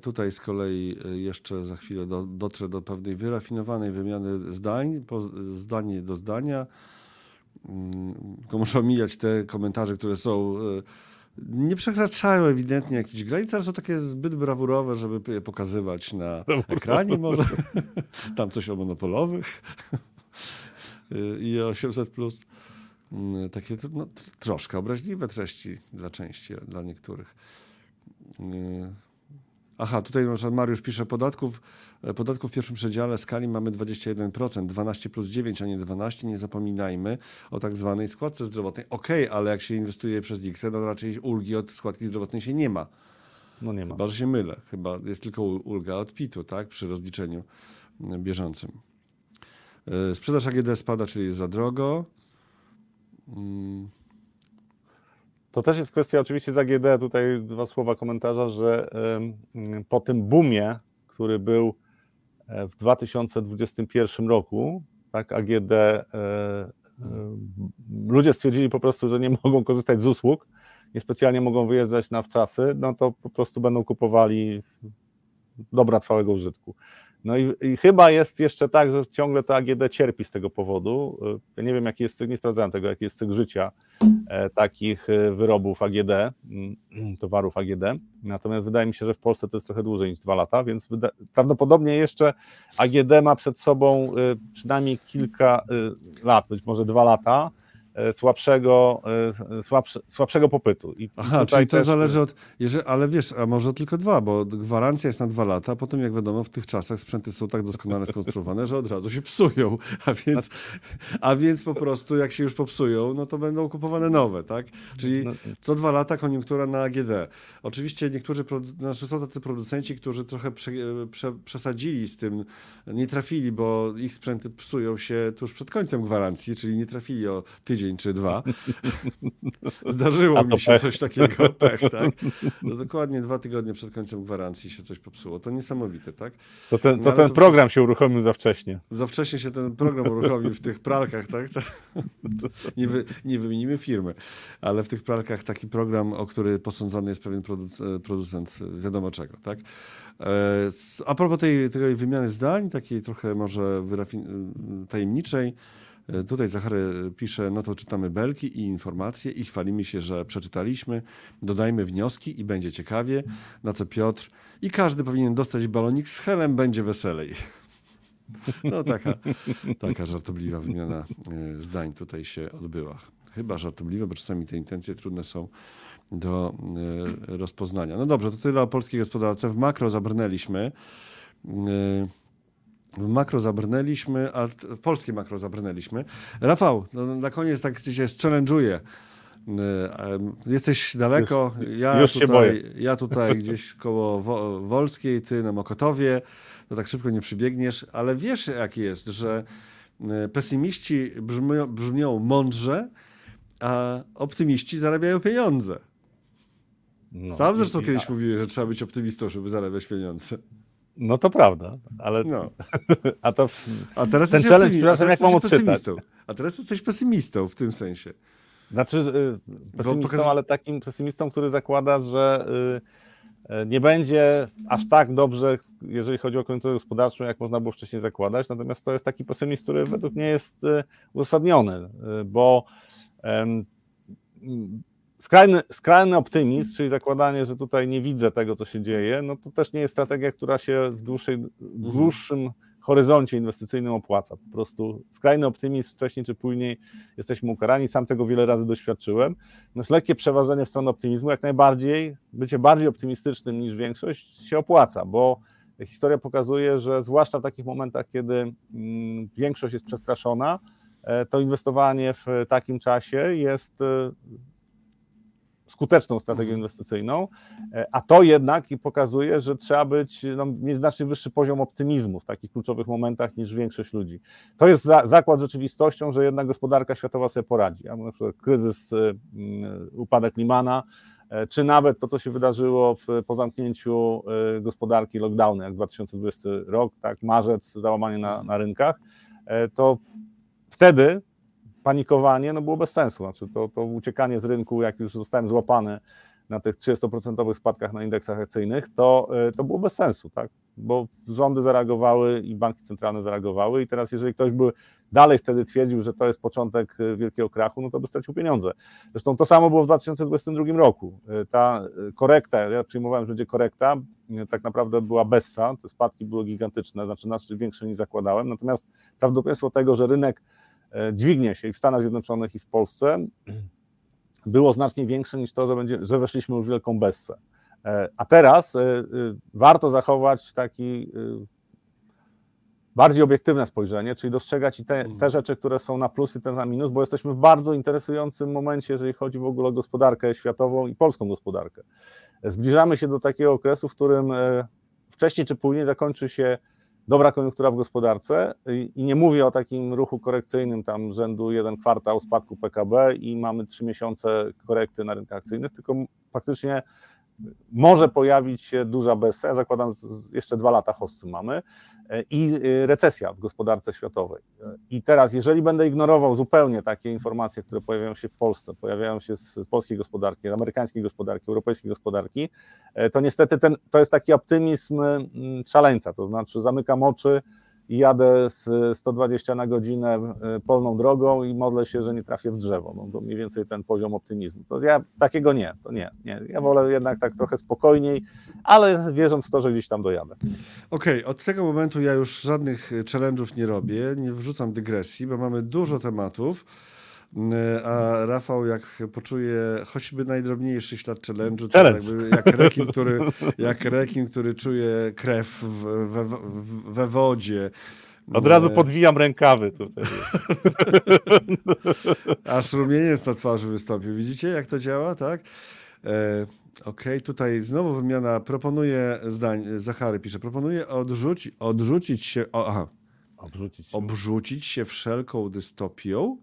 Tutaj z kolei jeszcze za chwilę do, dotrę do pewnej wyrafinowanej wymiany zdań, po, zdanie do zdania. Mm, tylko muszę omijać te komentarze, które są nie przekraczają ewidentnie jakichś granic, ale są takie zbyt brawurowe, żeby je pokazywać na ekranie może. Tam coś o monopolowych i 800 plus. Mm, takie no, troszkę obraźliwe treści dla części, dla niektórych. Mm, aha, tutaj na przykład Mariusz pisze podatków, e, podatków w pierwszym przedziale skali mamy 21%, 12 plus 9, a nie 12. Nie zapominajmy o tak zwanej składce zdrowotnej. Okej, okay, ale jak się inwestuje przez X, to raczej ulgi od składki zdrowotnej się nie ma. No nie ma. Chyba, że się mylę. Chyba jest tylko ulga od PIT-u, tak? Przy rozliczeniu bieżącym. E, sprzedaż AGD spada, czyli jest za drogo. Mm. To też jest kwestia oczywiście z AGD, tutaj dwa słowa komentarza, że po tym boomie, który był w 2021 roku, tak, AGD, e, ludzie stwierdzili po prostu, że nie mogą korzystać z usług, niespecjalnie mogą wyjeżdżać na wczasy, no to po prostu będą kupowali dobra trwałego użytku. No i, i, chyba jest jeszcze tak, że ciągle to AGD cierpi z tego powodu. Ja nie wiem, jaki jest cykl, nie sprawdzałem tego, jaki jest cykl życia e, takich e, wyrobów AGD, mm, towarów AGD. Natomiast wydaje mi się, że w Polsce to jest trochę dłużej niż dwa lata, więc prawdopodobnie jeszcze AGD ma przed sobą e, przynajmniej kilka lat, być może dwa lata, E, słabszego, e, słabsze, słabszego popytu. I Aha, czyli to też... zależy od. Jeżeli, ale wiesz, a może tylko dwa, bo gwarancja jest na dwa lata, a potem, jak wiadomo, w tych czasach sprzęty są tak doskonale skonstruowane, że od razu się psują. A więc, a więc po prostu, jak się już popsują, no to będą kupowane nowe, tak? Czyli no, co dwa lata koniunktura na AGD. Oczywiście niektórzy, znaczy są tacy producenci, którzy trochę prze, prze, przesadzili z tym, nie trafili, bo ich sprzęty psują się tuż przed końcem gwarancji, czyli nie trafili o tydzień tydzień czy dwa. Zdarzyło mi się pech. coś takiego, pech, tak? Dokładnie dwa tygodnie przed końcem gwarancji się coś popsuło. To niesamowite, tak? To ten, to no, ten to program się uruchomił za wcześnie. Za wcześnie się ten program uruchomił w tych pralkach, tak? Nie, wy, nie wymienimy firmy, ale w tych pralkach taki program, o który posądzany jest pewien producent wiadomo czego, tak? E, a propos tej, tej wymiany zdań, takiej trochę może tajemniczej, E, tutaj Zachary pisze, no to czytamy belki i informacje i chwalimy się, że przeczytaliśmy, dodajmy wnioski i będzie ciekawie, na co Piotr i każdy powinien dostać balonik z helem, będzie weselej. No taka, taka żartobliwa wymiana e, zdań tutaj się odbyła. Chyba żartobliwe, bo czasami te intencje trudne są do e, rozpoznania. No dobrze, to tyle o polskiej gospodarce. W makro zabrnęliśmy. W makro zabrnęliśmy, a polskie makro zabrnęliśmy. Rafał, no, na koniec tak się challenge'uję. E, jesteś daleko, ja, już tutaj, ja tutaj gdzieś koło Wolskiej, ty na Mokotowie, to tak szybko nie przybiegniesz, ale wiesz jak jest, że e, pesymiści brzmią, brzmią mądrze, a optymiści zarabiają pieniądze. No, Sam zresztą kiedyś ja. mówiłeś, że trzeba być optymistą, żeby zarabiać pieniądze. No to prawda, ale. No. A to. A teraz ten challenge, przepraszam, jak mam odczytać. A teraz jesteś pesymistą w tym sensie. Znaczy, y, pesymistą, pokaz... ale takim pesymistą, który zakłada, że y, y, nie będzie aż tak dobrze, jeżeli chodzi o koniunkturę gospodarczą, jak można było wcześniej zakładać. Natomiast to jest taki pesymizm, który według mnie jest uzasadniony, bo Skrajny, skrajny optymizm, czyli zakładanie, że tutaj nie widzę tego, co się dzieje, no to też nie jest strategia, która się w, dłuższej, mhm. dłuższym horyzoncie inwestycyjnym opłaca. Po prostu skrajny optymizm wcześniej czy później jesteśmy ukarani. Sam tego wiele razy doświadczyłem. No lekkie przeważenie w stronę optymizmu, jak najbardziej, bycie bardziej optymistycznym niż większość się opłaca, bo historia pokazuje, że zwłaszcza w takich momentach, kiedy mm, większość jest przestraszona, e, to inwestowanie w takim czasie jest e, skuteczną strategią mhm. inwestycyjną, e, a to jednak pokazuje, że trzeba być, no, mieć znacznie wyższy poziom optymizmu w takich kluczowych momentach niż większość ludzi. To jest za, zakład rzeczywistością, że jednak gospodarka światowa sobie poradzi. A na przykład kryzys, y, y, upadek Limana, e, czy nawet to, co się wydarzyło w, po zamknięciu gospodarki, lockdowny, jak 2020 rok, tak, marzec, załamanie na, na rynkach, e, to wtedy panikowanie no było bez sensu. Znaczy to, to uciekanie z rynku, jak już zostałem złapany na tych 30% spadkach na indeksach akcyjnych, to, to było bez sensu, tak? bo rządy zareagowały i banki centralne zareagowały i teraz jeżeli ktoś by dalej wtedy twierdził, że to jest początek wielkiego krachu, no to by stracił pieniądze. Zresztą to samo było w 2022 roku. Ta korekta, ja przyjmowałem, że będzie korekta, tak naprawdę była bessa, te spadki były gigantyczne, znaczy znacznie większe niż zakładałem, natomiast prawdopodobieństwo tego, że rynek e, dźwignie się i w Stanach Zjednoczonych i w Polsce było znacznie większe niż to, że, będzie, że weszliśmy już w wielką bessę. E, a teraz e, warto zachować taki bardziej obiektywne spojrzenie, czyli dostrzegać i te, te mhm. rzeczy, które są na plus i te na minus, bo jesteśmy w bardzo interesującym momencie, jeżeli chodzi w ogóle o gospodarkę światową i polską gospodarkę. Zbliżamy się do takiego okresu, w którym wcześniej czy później zakończy się dobra koniunktura w gospodarce i nie mówię o takim ruchu korekcyjnym tam rzędu jeden kwartał spadku PKB i mamy trzy miesiące korekty na rynkach akcyjnych, tylko faktycznie może pojawić się duża BSE, zakładam, jeszcze dwa lata hossy mamy, e, i e, recesja w gospodarce światowej. E, I teraz, jeżeli będę ignorował zupełnie takie informacje, które pojawiają się w Polsce, pojawiają się z polskiej gospodarki, amerykańskiej gospodarki, europejskiej gospodarki, to niestety ten, to jest taki optymizm szaleńca, to znaczy zamykam oczy, i jadę z 120 na godzinę e, polną drogą i modlę się, że nie trafię w drzewo. No to mniej więcej ten poziom optymizmu. To ja takiego nie, to nie, nie. Ja wolę jednak tak trochę spokojniej, ale wierząc w to, że gdzieś tam dojadę. Okej, okay, od tego momentu ja już żadnych challenge'ów nie robię, nie wrzucam dygresji, bo mamy dużo tematów. E, a Rafał, jak poczuje choćby najdrobniejszy ślad challenge'u, to jakby jak rekin, który, jak rekin, który czuje krew we, we, we wodzie. Od razu e, podwijam rękawy tutaj. Aż rumieniec na twarzy wystąpił. Widzicie, jak to działa, tak? E, Okej, okay, tutaj znowu wymiana. Proponuję zdań, Zachary pisze, proponuję odrzuci, odrzucić się, o, aha, obrzucić się. obrzucić się wszelką dystopią,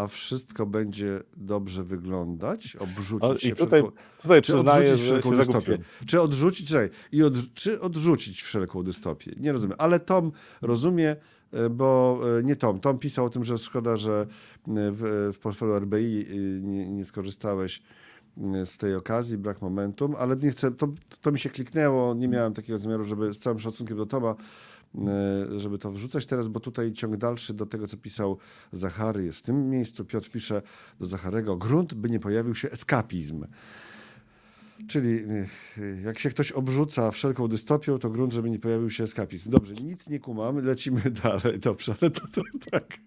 a wszystko będzie dobrze wyglądać, obrzucić o, się I tutaj, wszelką, tutaj czy odrzucić wszelką dystopię. Czy odrzucić, czekaj, i od, czy odrzucić wszelką dystopię. Nie rozumiem, ale Tom rozumie, e, bo e, nie Tom. Tom pisał o tym, że szkoda, że e, w, w portfelu RBI nie, nie skorzystałeś z tej okazji, brak momentum, ale nie chcę, to, to mi się kliknęło, nie miałem takiego zamiaru, żeby z całym szacunkiem do Toma, żeby to wrzucać teraz, bo tutaj ciąg dalszy do tego, co pisał Zachary jest w tym miejscu. Piotr pisze do Zacharego, grunt, by nie pojawił się eskapizm. Czyli e, jak się ktoś obrzuca wszelką dystopią, to grunt, żeby nie pojawił się eskapizm. Dobrze, nic nie kumam, lecimy dalej. Dobrze, ale to, to tak.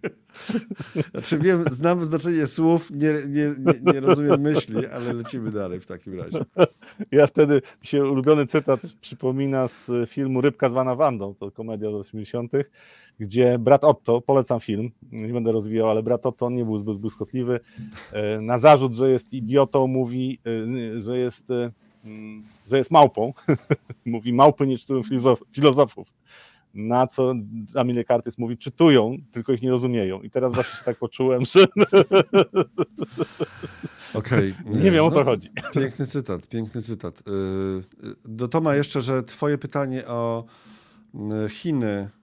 Znaczy wiem, znam znaczenie słów, nie, nie, nie, nie rozumiem myśli, ale lecimy dalej w takim razie. Ja wtedy, mi się ulubiony cytat przypomina z filmu Rybka zwana Wandą, to komedia z 80., gdzie brat Otto, polecam film, nie będę rozwijał, ale brat Otto nie był zbyt błyskotliwy, e, na zarzut, że jest idiotą, mówi, e, że jest, e, mm, że jest małpą, mówi małpy nie czytują filozofów. Na co Amilie Kartys mówi, czytują, tylko ich nie rozumieją. I teraz właśnie się tak poczułem, że... Okay. Nie wiem o co no, chodzi. Piękny cytat, piękny cytat. Do Toma jeszcze, że twoje pytanie o Chiny E,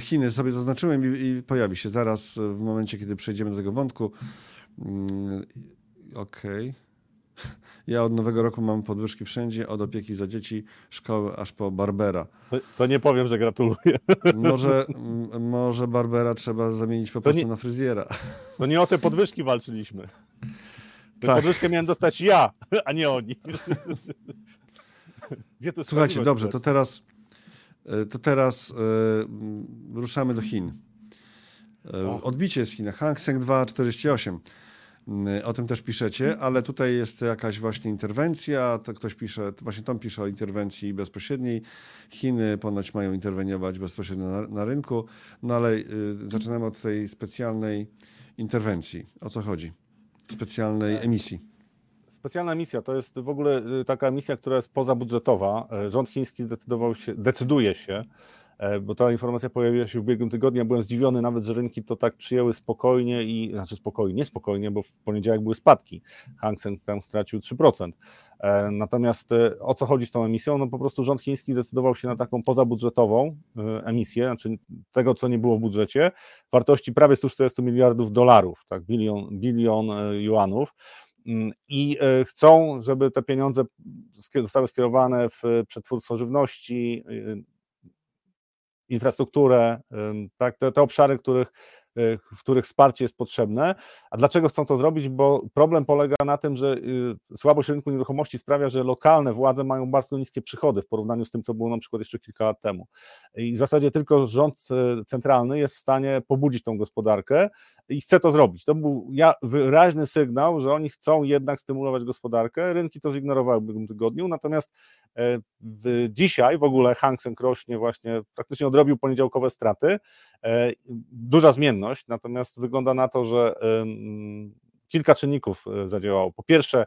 Chiny sobie zaznaczyłem i, i pojawi się zaraz w momencie, kiedy przejdziemy do tego wątku. Mm, okej. Okay. Ja od nowego roku mam podwyżki wszędzie, od opieki za dzieci, szkoły, aż po Barbera. To nie powiem, że gratuluję. Może, może Barbera trzeba zamienić po prostu nie, na fryzjera. To nie o te podwyżki walczyliśmy. Tę tak. podwyżkę miałem dostać ja, a nie oni. Słuchajcie, dobrze, to teraz E, to teraz e, ruszamy do Chin. E, odbicie w Chinach. Hang Seng 248. O tym też piszecie, ale tutaj jest jakaś właśnie interwencja. To ktoś pisze, właśnie Tom pisze o interwencji bezpośredniej. Chiny ponoć mają interweniować bezpośrednio na, na rynku, no ale y, zaczynamy od tej specjalnej interwencji. O co chodzi? Specjalnej emisji. Specjalna misja to jest w ogóle y, taka misja, która jest pozabudżetowa. E, rząd chiński zdecydował się, decyduje się, e, bo ta informacja pojawiła się w ubiegłym tygodniu. Ja byłem zdziwiony nawet, że rynki to tak przyjęły spokojnie i znaczy spokojnie, niespokojnie, bo w poniedziałek były spadki. Hang Seng tam stracił 3%. E, natomiast o co chodzi z tą emisją? No po prostu rząd chiński decydował się na taką pozabudżetową emisję, znaczy tego, co nie było w budżecie, wartości prawie 140 miliardów dolarów, tak, bilion, bilion juanów. Mm, i chcą, żeby te pieniądze zostały skierowane w przetwórstwo żywności, infrastrukturę, tak, te, te obszary, których Y, w których wsparcie jest potrzebne. A dlaczego chcą to zrobić? Bo problem polega na tym, że y, słabość rynku nieruchomości sprawia, że lokalne władze mają bardzo niskie przychody w porównaniu z tym, co było na przykład jeszcze kilka lat temu. I w zasadzie tylko rząd y, centralny jest w stanie pobudzić tą gospodarkę i chce to zrobić. To był wyraźny sygnał, że oni chcą jednak stymulować gospodarkę. Rynki to zignorowały w ubiegłym tygodniu, natomiast e, dzisiaj w ogóle Hang Seng rośnie właśnie, praktycznie odrobił poniedziałkowe straty. E, duża natomiast wygląda na to, że kilka czynników e, zadziałało. Po pierwsze,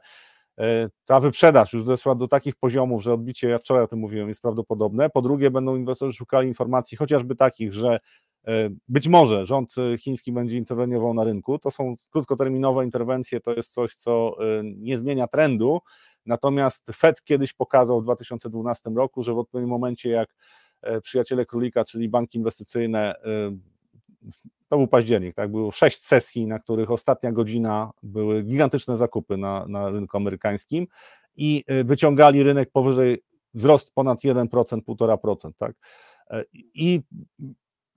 ta wyprzedaż już doszła do takich poziomów, że odbicie, ja wczoraj o tym mówiłem, jest prawdopodobne. Po drugie, będą inwestorzy szukali informacji, chociażby takich, że E, być może rząd e, chiński będzie interweniował na rynku. To są krótkoterminowe interwencje, to jest coś, co e, nie zmienia trendu. Natomiast Fed kiedyś pokazał w 2012 roku, że w odpowiednim momencie, jak przyjaciele królika, czyli banki inwestycyjne, to był październik, tak? Było sześć sesji, na których ostatnia godzina były gigantyczne zakupy na, na rynku amerykańskim i wyciągali rynek powyżej wzrost ponad 1%, 1,5%, tak? I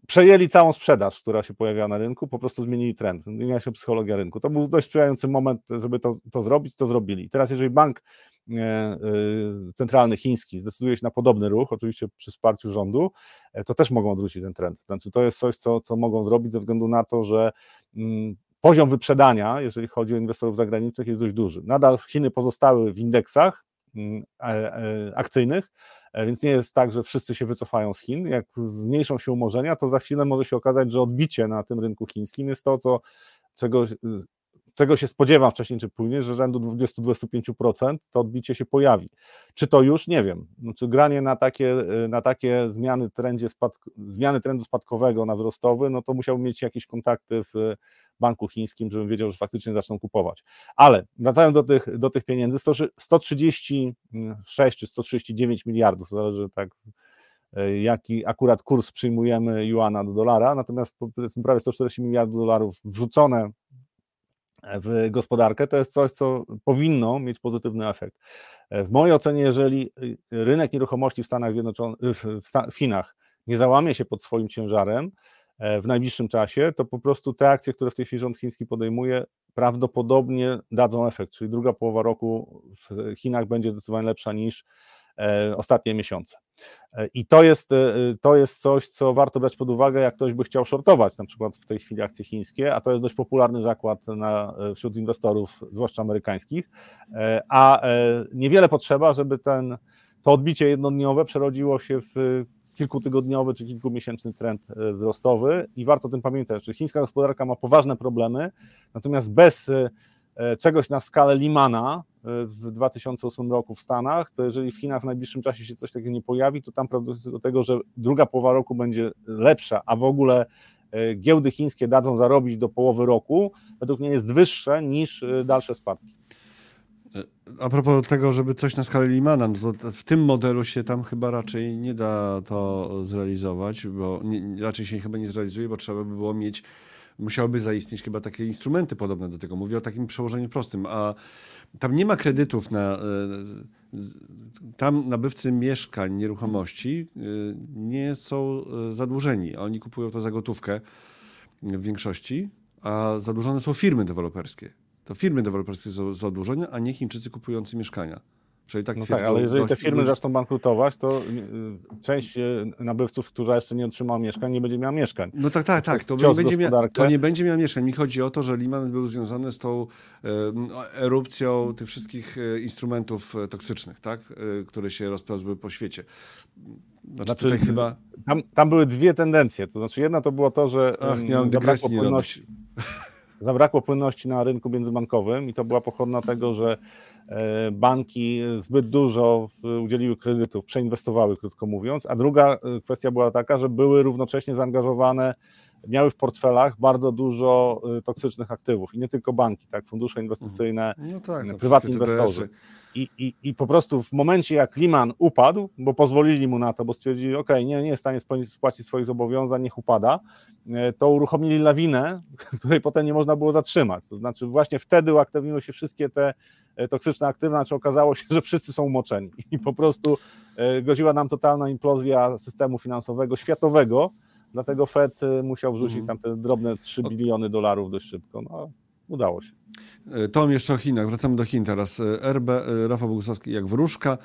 przejęli całą sprzedaż, która się pojawiała na rynku, po prostu zmienili trend, zmieniła się psychologia rynku. To był dość sprzyjający moment, żeby to, to zrobić, to zrobili. Teraz jeżeli bank e, e, centralny chiński zdecyduje się na podobny ruch, oczywiście przy wsparciu rządu, e, to też mogą odwrócić ten trend. Znaczy to jest coś, co, co mogą zrobić ze względu na to, że mm, poziom wyprzedania, jeżeli chodzi o inwestorów zagranicznych, jest dość duży. Nadal Chiny pozostały w indeksach mm, akcyjnych, E, więc nie jest tak, że wszyscy się wycofają z Chin. Jak zmniejszą się umorzenia, to za chwilę może się okazać, że odbicie na tym rynku chińskim jest to, co, czego, czego się spodziewam wcześniej czy później, że rzędu 20-25% to odbicie się pojawi. Czy to już? Nie wiem. Znaczy granie na takie, na takie zmiany, trendzie spadk- zmiany trendu spadkowego na wzrostowy, no to musiałbym mieć jakieś kontakty w banku chińskim, żebym wiedział, że faktycznie zaczną kupować. Ale wracając do tych, do tych pieniędzy, 136 czy 139 miliardów, zależy tak e, jaki akurat kurs przyjmujemy juana do dolara, natomiast powiedzmy prawie 140 miliardów dolarów wrzucone w gospodarkę, to jest coś, co powinno mieć pozytywny efekt. E, w mojej ocenie, jeżeli y, rynek nieruchomości w Stanach Zjednoczonych, w Chinach nie załamie się pod swoim ciężarem, E, w najbliższym czasie, to po prostu te akcje, które w tej chwili rząd chiński podejmuje, prawdopodobnie dadzą efekt, czyli druga połowa roku w Chinach będzie zdecydowanie lepsza niż ostatnie miesiące. E, I to jest, to jest coś, co warto brać pod uwagę, jak ktoś by chciał shortować na przykład w tej chwili akcje chińskie, a to jest dość popularny zakład na, wśród inwestorów, zwłaszcza amerykańskich, a niewiele potrzeba, żeby ten, to odbicie jednodniowe przerodziło się w kilkutygodniowy czy kilkumiesięczny trend e, wzrostowy i warto o tym pamiętać, że chińska gospodarka ma poważne problemy, natomiast bez e, e, czegoś na skalę Limana w 2008 roku w Stanach, to jeżeli w Chinach w najbliższym czasie się coś takiego nie pojawi, to tam prawdopodobnie do tego, że druga połowa roku będzie lepsza, a w ogóle giełdy chińskie dadzą zarobić do połowy roku, według mnie jest wyższe niż dalsze spadki. A propos tego, żeby coś na skalę Limana, no to w tym modelu się tam chyba raczej nie da to zrealizować, bo nie, raczej się chyba nie zrealizuje, bo trzeba by było mieć, musiałyby zaistnieć chyba takie instrumenty podobne do tego. Mówię o takim przełożeniu prostym, a tam nie ma kredytów na. E, tam nabywcy mieszkań, nieruchomości e, nie są e, zadłużeni. Oni kupują to za gotówkę w większości, a zadłużone są firmy deweloperskie to firmy deweloperskie są zadłużone, a nie Chińczycy kupujący mieszkania. Czyli tak, no tak, ale jeżeli te firmy zaczną bankrutować, to y, część y, nabywców, która jeszcze nie otrzymała mieszkań, nie będzie miała mieszkań. No tak, tak, tak. To, nie będzie, mia... to nie będzie miała mieszkań. Mi chodzi o to, że Liman był związany z tą erupcją tych wszystkich e, instrumentów e, toksycznych, tak? E, które się rozplazły po świecie. Znaczy, znaczy chyba... Tam, tam, były dwie tendencje. To znaczy jedna to było to, że Ach, zabrakło płynności zabrakło płynności na rynku międzybankowym i to była pochodna tego, że e, banki zbyt dużo udzieliły kredytów, przeinwestowały, krótko mówiąc, a druga e, kwestia była taka, że były równocześnie zaangażowane, miały w portfelach bardzo dużo e, toksycznych aktywów i nie tylko banki, tak, fundusze inwestycyjne, no tak, no prywatni inwestorzy. i, i, I po prostu w momencie, jak Liman upadł, bo pozwolili mu na to, bo stwierdzili, ok, nie, nie jest w stanie spłacić swoich zobowiązań, niech upada, e, to uruchomili lawinę, której potem nie można było zatrzymać. To znaczy, właśnie wtedy uaktywniły się wszystkie te toksyczne aktywne, znaczy okazało się, że wszyscy są umoczeni i po prostu groziła nam totalna implozja systemu finansowego światowego, dlatego Fed musiał wrzucić mhm. tam te drobne 3 biliony dolarów dość szybko. No, udało się. E, Tom jeszcze o Chinach. Wracamy do Chin teraz. E, RB, e, Rafał Bogusławski jak wróżka.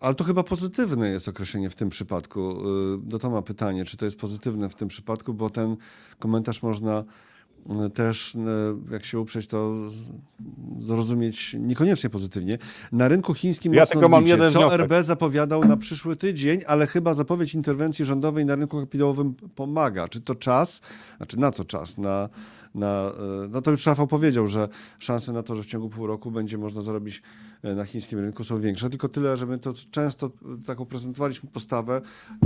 Ale to chyba pozytywne jest określenie w tym przypadku. Do Toma pytanie, czy to jest pozytywne w tym przypadku, bo ten komentarz można też, jak się uprzeć, to zrozumieć niekoniecznie pozytywnie. Na rynku chińskim ja tylko mam jeden co wniosek. RB zapowiadał na przyszły tydzień, ale chyba zapowiedź interwencji rządowej na rynku kapitałowym pomaga. Czy to czas? Znaczy na co czas? Na na, e, no to już Rafał powiedział, że szanse na to, że w ciągu pół roku będzie można zarobić e, na chińskim rynku są większe, tylko tyle, że my to często taką prezentowaliśmy postawę.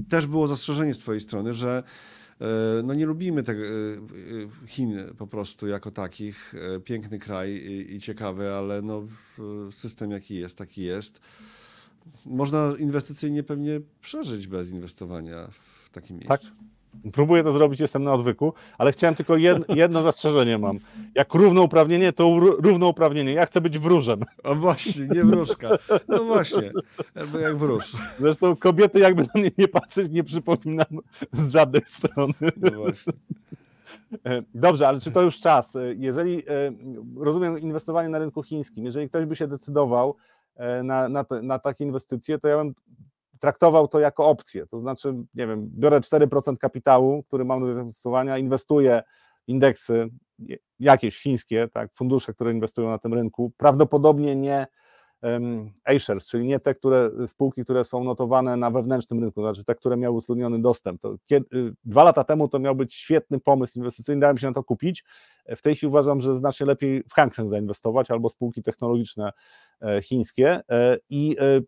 Też było zastrzeżenie z twojej strony, że e, no nie lubimy te, Chin po prostu jako takich. Piękny kraj i, i ciekawy, ale no, system jaki jest, taki jest. Można inwestycyjnie pewnie przeżyć bez inwestowania w takim miejscu. Tak. Próbuję to zrobić, jestem na odwyku, ale chciałem tylko jedno, jedno zastrzeżenie mam. Jak równouprawnienie, to równouprawnienie. Ja chcę być wróżem. A właśnie, nie wróżka. No właśnie, albo jak wróż. Zresztą kobiety jakby na mnie nie patrzeć, nie przypominam z żadnej strony. No właśnie. E, dobrze, ale czy to już czas? E, jeżeli e, rozumiem inwestowanie na rynku chińskim, jeżeli ktoś by się decydował na, na, na takie inwestycje, to ja bym traktował to jako opcję. To znaczy, nie wiem, biorę 4% kapitału, który mam do zainwestowania, inwestuję w indeksy jakieś chińskie, tak, fundusze, które inwestują na tym rynku, prawdopodobnie nie um, A-shares, czyli nie te które, spółki, które są notowane na wewnętrznym rynku, znaczy te, które miały utrudniony dostęp. To kiedy, dwa lata temu to miał być świetny pomysł inwestycyjny, dałem się na to kupić. W tej chwili uważam, że znacznie lepiej w Hang Seng zainwestować albo spółki technologiczne e, chińskie e, i e,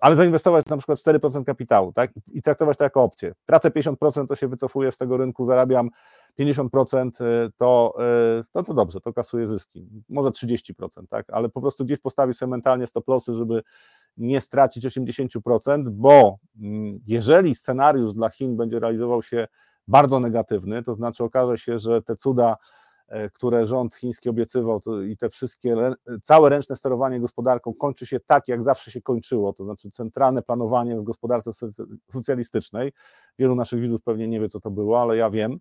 ale zainwestować na przykład 4% kapitału tak? i traktować to jako opcję. Tracę 50%, to się wycofuję z tego rynku, zarabiam 50%, y, to, y, no to dobrze, to kasuje zyski. Może 30%, tak? ale po prostu gdzieś postawić sobie mentalnie stop lossy, żeby nie stracić 80%, bo mm, jeżeli scenariusz dla Chin będzie realizował się bardzo negatywny, to znaczy okaże się, że te cuda które rząd chiński obiecywał i te wszystkie, całe ręczne sterowanie gospodarką kończy się tak, jak zawsze się kończyło, to znaczy centralne planowanie w gospodarce socjalistycznej. Wielu naszych widzów pewnie nie wie, co to było, ale ja wiem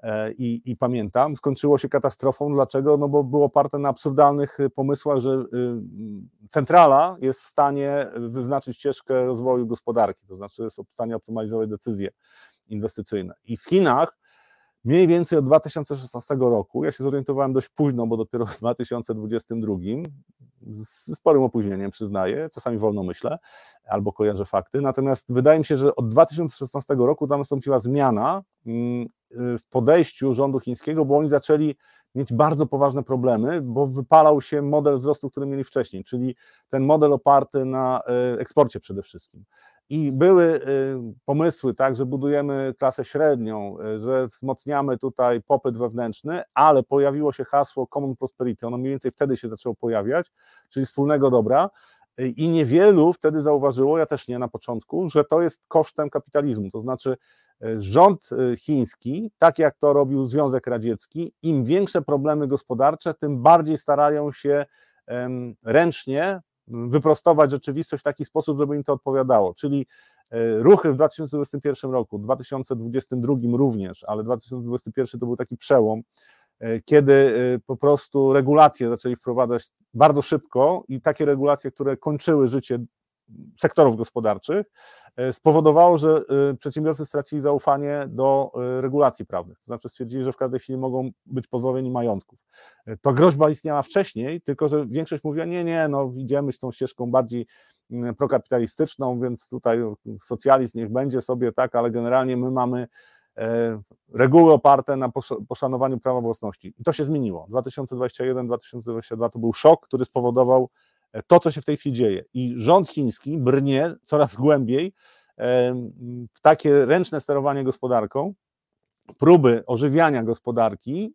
e, i, i pamiętam. Skończyło się katastrofą. Dlaczego? No bo było oparte na absurdalnych y, pomysłach, że y, centrala jest w stanie wyznaczyć ścieżkę rozwoju gospodarki, to znaczy jest w stanie optymalizować decyzje inwestycyjne. I w Chinach mniej więcej od 2016 roku. Ja się zorientowałem dość późno, bo dopiero w 2022, z sporym opóźnieniem przyznaję, czasami wolno myślę albo kojarzę fakty. Natomiast wydaje mi się, że od 2016 roku tam nastąpiła zmiana mm, w podejściu rządu chińskiego, bo oni zaczęli mieć bardzo poważne problemy, bo wypalał się model wzrostu, który mieli wcześniej, czyli ten model oparty na e, eksporcie przede wszystkim. I były y, pomysły, tak, że budujemy klasę średnią, y, że wzmocniamy tutaj popyt wewnętrzny, ale pojawiło się hasło Common Prosperity, ono mniej więcej wtedy się zaczęło pojawiać, czyli wspólnego dobra. Y, I niewielu wtedy zauważyło, ja też nie na początku, że to jest kosztem kapitalizmu. To znaczy, rząd chiński, tak jak to robił Związek Radziecki, im większe problemy gospodarcze, tym bardziej starają się ręcznie wyprostować rzeczywistość w taki sposób, żeby im to odpowiadało. Czyli e, ruchy w 2021 roku, 2022 również, ale 2021 to był taki przełom, e, kiedy e, po prostu regulacje zaczęli wprowadzać bardzo szybko i takie regulacje, które kończyły życie sektorów gospodarczych, e, spowodowało, że e, przedsiębiorcy stracili zaufanie do e, regulacji prawnych. To znaczy stwierdzili, że w każdej chwili mogą być pozbawieni majątków. To groźba istniała wcześniej, tylko że większość mówiła, nie, nie, no idziemy z tą ścieżką bardziej prokapitalistyczną, więc tutaj socjalizm niech będzie sobie tak, ale generalnie my mamy reguły oparte na poszanowaniu prawa własności. I to się zmieniło. 2021-2022 to był szok, który spowodował to, co się w tej chwili dzieje. I rząd chiński brnie coraz głębiej w takie ręczne sterowanie gospodarką, próby ożywiania gospodarki,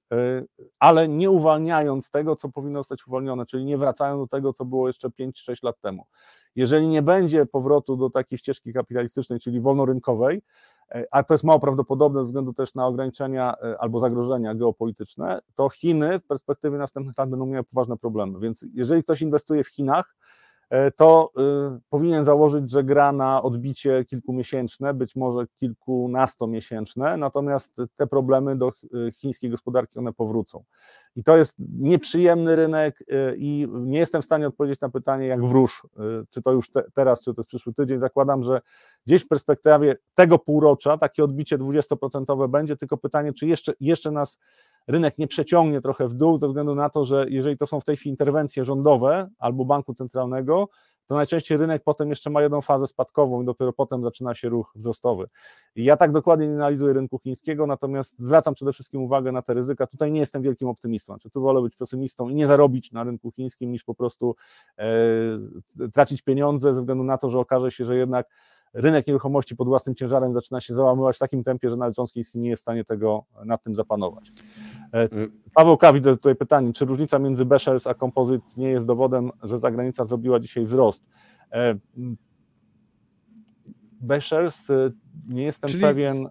ale nie uwalniając tego, co powinno zostać uwolnione, czyli nie wracając do tego, co było jeszcze 5-6 lat temu. Jeżeli nie będzie powrotu do takiej ścieżki kapitalistycznej, czyli wolnorynkowej, E, a to jest mało prawdopodobne ze względu też na ograniczenia e, albo zagrożenia geopolityczne, to Chiny w perspektywie następnych lat będą miały poważne problemy. Więc jeżeli ktoś inwestuje w Chinach, E, to y, powinien założyć, że gra na odbicie kilkumiesięczne, być może kilkunastomiesięczne, natomiast te problemy do y, chińskiej gospodarki one powrócą. I to jest nieprzyjemny rynek y, i nie jestem w stanie odpowiedzieć na pytanie, jak wróż, czy to już te, teraz, czy to jest przyszły tydzień. Zakładam, że gdzieś w perspektywie tego półrocza takie odbicie 20% będzie, tylko pytanie, czy jeszcze, jeszcze nas rynek nie przeciągnie trochę w dół, ze względu na to, że jeżeli to są w tej chwili interwencje rządowe albo banku centralnego, to najczęściej rynek potem jeszcze ma jedną fazę spadkową i dopiero potem zaczyna się ruch wzrostowy. Ja tak dokładnie nie analizuję rynku chińskiego, natomiast zwracam przede wszystkim uwagę na te ryzyka. Tutaj nie jestem wielkim optymistą, znaczy tu wolę być pesymistą i nie zarobić na rynku chińskim, niż po prostu e, tracić pieniądze ze względu na to, że okaże się, że jednak rynek nieruchomości pod własnym ciężarem zaczyna się załamywać w takim tempie, że nawet rząd chiński nie jest w stanie tego nad tym zapanować. E, Paweł K. widzę tutaj pytanie, czy różnica między Beshers a Composite nie jest dowodem, że zagranica zrobiła dzisiaj wzrost? E, Beshers, e, nie jestem Czyli... pewien...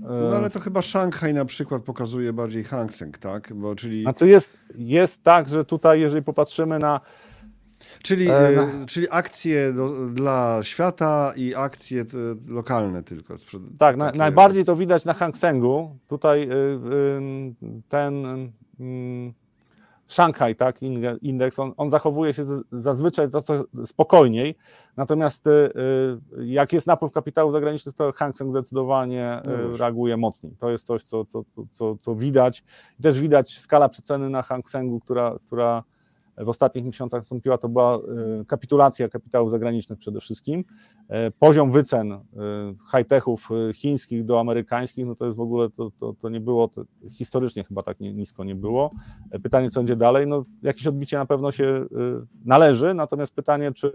No ale to chyba Szanghaj na przykład pokazuje bardziej Hang Seng, tak? Bo, czyli... Znaczy jest, jest tak, że tutaj jeżeli popatrzymy na Czyli, e, no. czyli akcje do, dla świata i akcje te, lokalne tylko. Tak, na, najbardziej to widać na Hang Sengu. Tutaj y, y, ten y, Szanghaj, tak, indeks, on, on zachowuje się z, zazwyczaj to co spokojniej, natomiast y, y, jak jest napływ kapitału zagranicznych, to Hang Seng zdecydowanie no reaguje mocniej. To jest coś, co, co, co, co widać. I też widać skala przeceny na Hang Sengu, która, która w ostatnich miesiącach nastąpiła, to była e, kapitulacja kapitałów zagranicznych przede wszystkim. E, poziom wycen e, high-techów chińskich do amerykańskich, no to jest w ogóle, to, to, to nie było, to historycznie chyba tak nisko nie było. Pytanie, co będzie dalej, no jakieś odbicie na pewno się należy, natomiast pytanie, czy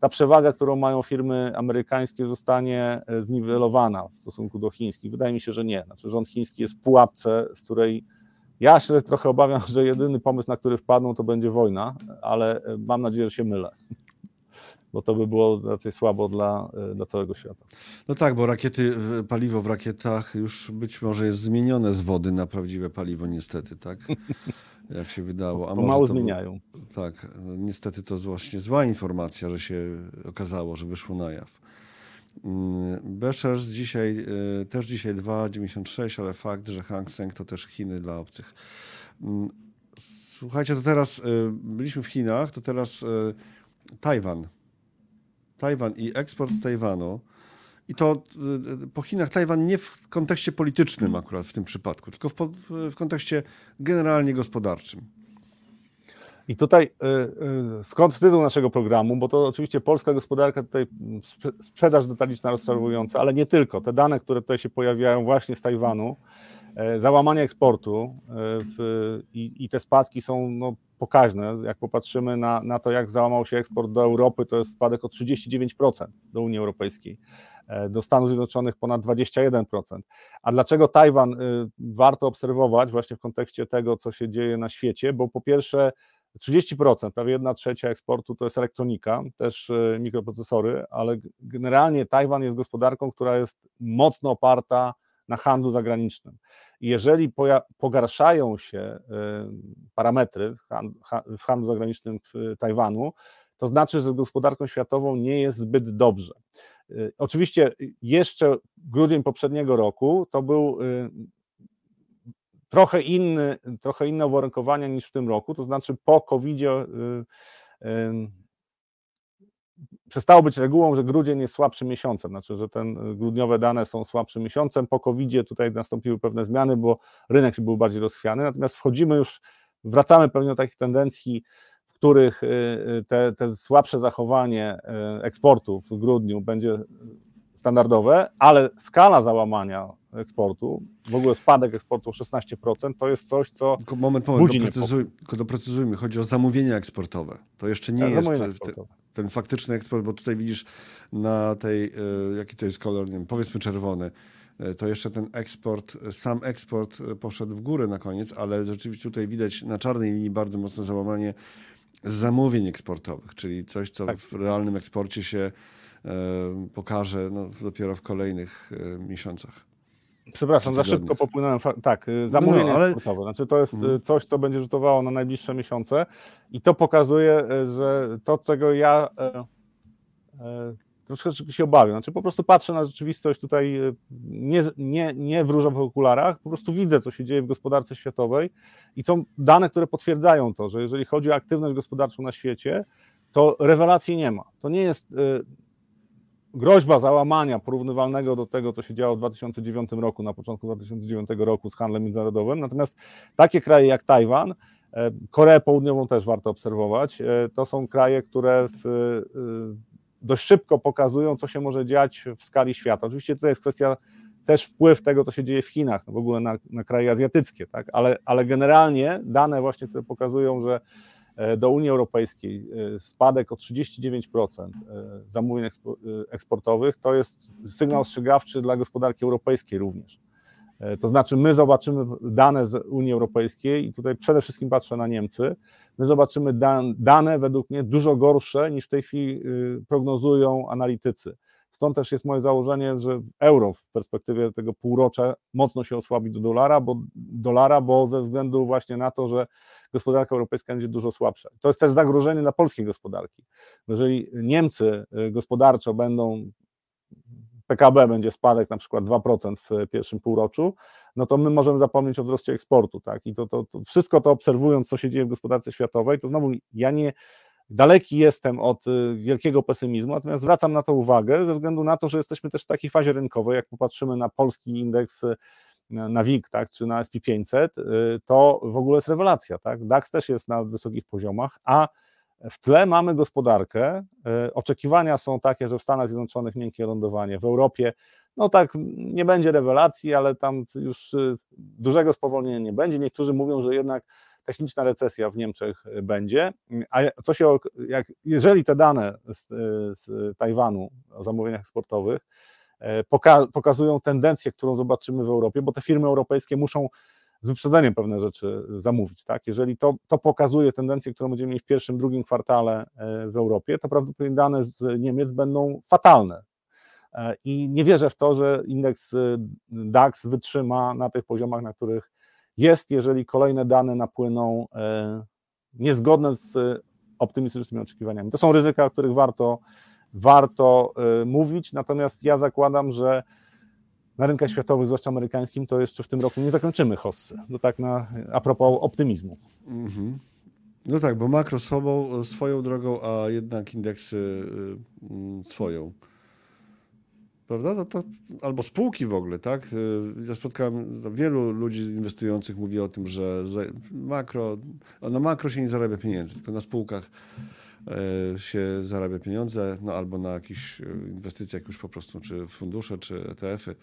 ta przewaga, którą mają firmy amerykańskie, zostanie zniwelowana w stosunku do chińskich? Wydaje mi się, że nie. Znaczy, rząd chiński jest w pułapce, z której ja się trochę obawiam, że jedyny pomysł, na który wpadną, to będzie wojna, ale e, mam nadzieję, że się mylę. Bo to by było raczej słabo dla, e, dla całego świata. No tak, bo rakiety, paliwo w rakietach już być może jest zmienione z wody na prawdziwe paliwo, niestety, tak? Jak się wydało. A mało zmieniają. tak, niestety to właśnie zła informacja, że się okazało, że wyszło na jaw. Mm, Beshers dzisiaj, y, też dzisiaj 2,96, ale fakt, że Hang Seng to też Chiny dla obcych. Mm, słuchajcie, to teraz y, byliśmy w Chinach, to teraz y, Tajwan. Tajwan i eksport z Tajwanu. I to po Chinach Tajwan nie w kontekście politycznym akurat w tym przypadku, tylko w, w kontekście generalnie gospodarczym. I tutaj y, y, skąd tytuł naszego programu, bo to oczywiście polska gospodarka, tutaj sprzedaż detaliczna rozczarowująca, ale nie tylko. Te dane, które tutaj się pojawiają właśnie z Tajwanu, e, załamanie eksportu e, w, i, i, te spadki są no, pokaźne. Jak popatrzymy na, na to, jak załamał się eksport do Europy, to jest spadek o 39% do Unii Europejskiej e, do Stanów Zjednoczonych ponad 21%. A dlaczego Tajwan warto obserwować właśnie w kontekście tego, co się dzieje na świecie? Bo po pierwsze, 30%, prawie 1 trzecia eksportu to jest elektronika, też e, mikroprocesory, ale generalnie Tajwan jest gospodarką, która jest mocno oparta na handlu zagranicznym. Jeżeli pogarszają się e, parametry w handlu zagranicznym w Tajwanu, to znaczy, że z gospodarką światową nie jest zbyt dobrze. E, oczywiście jeszcze grudzień poprzedniego roku to był trochę inny, trochę inne uwarunkowania niż w tym roku, to znaczy po COVID-zie y, y, przestało być regułą, że grudzień jest słabszym miesiącem, znaczy, że ten grudniowe dane są słabszym miesiącem. Po covid tutaj nastąpiły pewne zmiany, bo rynek był bardziej rozchwiany, natomiast wchodzimy już, wracamy pewnie do takich tendencji, w których y, te, te słabsze zachowanie eksportu w grudniu będzie standardowe, ale skala załamania eksportu, w ogóle spadek eksportu o 16%, to jest coś, co. Tylko moment, moment, budzi doprecyzuj, tylko doprecyzujmy. Chodzi o zamówienia eksportowe. To jeszcze nie tak, jest ten, ten faktyczny eksport, bo tutaj widzisz na tej, e, jaki to jest kolor, nie wiem, powiedzmy czerwony, to jeszcze ten eksport, sam eksport poszedł w górę na koniec, ale rzeczywiście tutaj widać na czarnej linii bardzo mocne załamanie zamówień eksportowych, czyli coś, co tak. w realnym eksporcie się pokaże no, dopiero w kolejnych miesiącach. Przepraszam, za szybko popłynąłem. Tak, y, zamówienie no, no, ale... eksportowe. Znaczy to jest hmm. coś, co będzie rzutowało na najbliższe miesiące i to pokazuje, y, że to, czego ja e, e, troszeczkę się obawiam. Znaczy po prostu patrzę na rzeczywistość tutaj nie, nie, nie w różowych okularach, po prostu widzę, co się dzieje w gospodarce światowej i są dane, które potwierdzają to, że jeżeli chodzi o aktywność gospodarczą na świecie, to rewelacji nie ma. To nie jest groźba załamania porównywalnego do tego, co się działo w 2009 roku, na początku 2009 roku z handlem międzynarodowym. Natomiast takie kraje jak Tajwan, e, Koreę Południową też warto obserwować, e, to są kraje, które w, e, dość szybko pokazują, co się może dziać w skali świata. Oczywiście to jest kwestia też wpływ tego, co się dzieje w Chinach, no w ogóle na, na kraje azjatyckie, tak? ale, ale generalnie dane właśnie, które pokazują, że do Unii Europejskiej e, spadek o 39% e, zamówień eksportowych, to jest sygnał ostrzegawczy dla gospodarki europejskiej również. To znaczy, my zobaczymy dane z Unii Europejskiej, i tutaj przede wszystkim patrzę na Niemcy, my zobaczymy dane według mnie dużo gorsze niż w tej chwili prognozują analitycy. Stąd też jest moje założenie, że euro w perspektywie tego półrocza mocno się osłabi do dolara, bo, dolara, bo ze względu właśnie na to, że gospodarka europejska będzie dużo słabsza. To jest też zagrożenie dla polskiej gospodarki. Jeżeli Niemcy y, gospodarczo będą PKB będzie spadek na przykład 2% w pierwszym półroczu, no to my możemy zapomnieć o wzroście eksportu, tak? I to, to, to wszystko to obserwując, co się dzieje w gospodarce światowej, to znowu ja nie daleki jestem od y, wielkiego pesymizmu, natomiast zwracam na to uwagę ze względu na to, że jesteśmy też w takiej fazie rynkowej, jak popatrzymy na polski indeks y, na WIG, tak, czy na SP500, y, to w ogóle jest rewelacja, tak? DAX też jest na wysokich poziomach, a w tle mamy gospodarkę. Oczekiwania są takie, że w Stanach Zjednoczonych miękkie lądowanie, w Europie, no tak, nie będzie rewelacji, ale tam już dużego spowolnienia nie będzie. Niektórzy mówią, że jednak techniczna recesja w Niemczech y, będzie, a co się, jak, jeżeli te dane z, z Tajwanu o zamówieniach eksportowych e, poka pokazują tendencję, którą zobaczymy w Europie, bo te firmy europejskie muszą z wyprzedzeniem pewne rzeczy zamówić. Tak? Jeżeli to, to pokazuje tendencję, którą będziemy mieć w pierwszym, drugim kwartale e, w Europie, to prawdopodobnie dane z Niemiec będą fatalne. E, I nie wierzę w to, że indeks DAX wytrzyma na tych poziomach, na których jest, jeżeli kolejne dane napłyną e, niezgodne z optymistycznymi oczekiwaniami. To są ryzyka, o których warto, warto e, mówić, natomiast ja zakładam, że na rynkach światowych, zwłaszcza amerykańskim, to jeszcze w tym roku nie zakończymy hossy. To tak na, a propos optymizmu. -hmm. No tak, bo makro swoją drogą, a jednak indeksy swoją prawda? To, to, albo spółki w ogóle, tak? Y, ja spotkałem wielu ludzi inwestujących, mówi o tym, że makro, na makro się nie zarabia pieniędzy, tylko na spółkach y, się zarabia pieniądze, no albo na jakichś y, inwestycjach już po prostu, czy fundusze, czy ETF-y.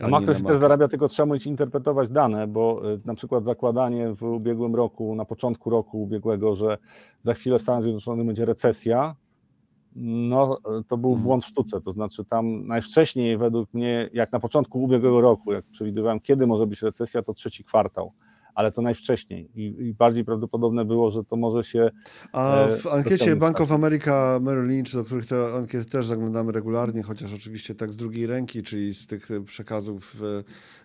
A makro się też zarabia, tylko trzeba umieć interpretować dane, bo na przykład zakładanie w ubiegłym roku, na początku roku ubiegłego, że za chwilę w Stanach Zjednoczonych będzie recesja, no, to był mhm. błąd w sztuce. To znaczy, tam najwcześniej, według mnie, jak na początku ubiegłego roku, jak przewidywałem, kiedy może być recesja, to trzeci kwartał. Ale to najwcześniej i, i bardziej prawdopodobne było, że to może się. A e, w ankiecie Bank of America Merrill Lynch, do których te ankiety też zaglądamy regularnie, chociaż oczywiście tak z drugiej ręki, czyli z tych przekazów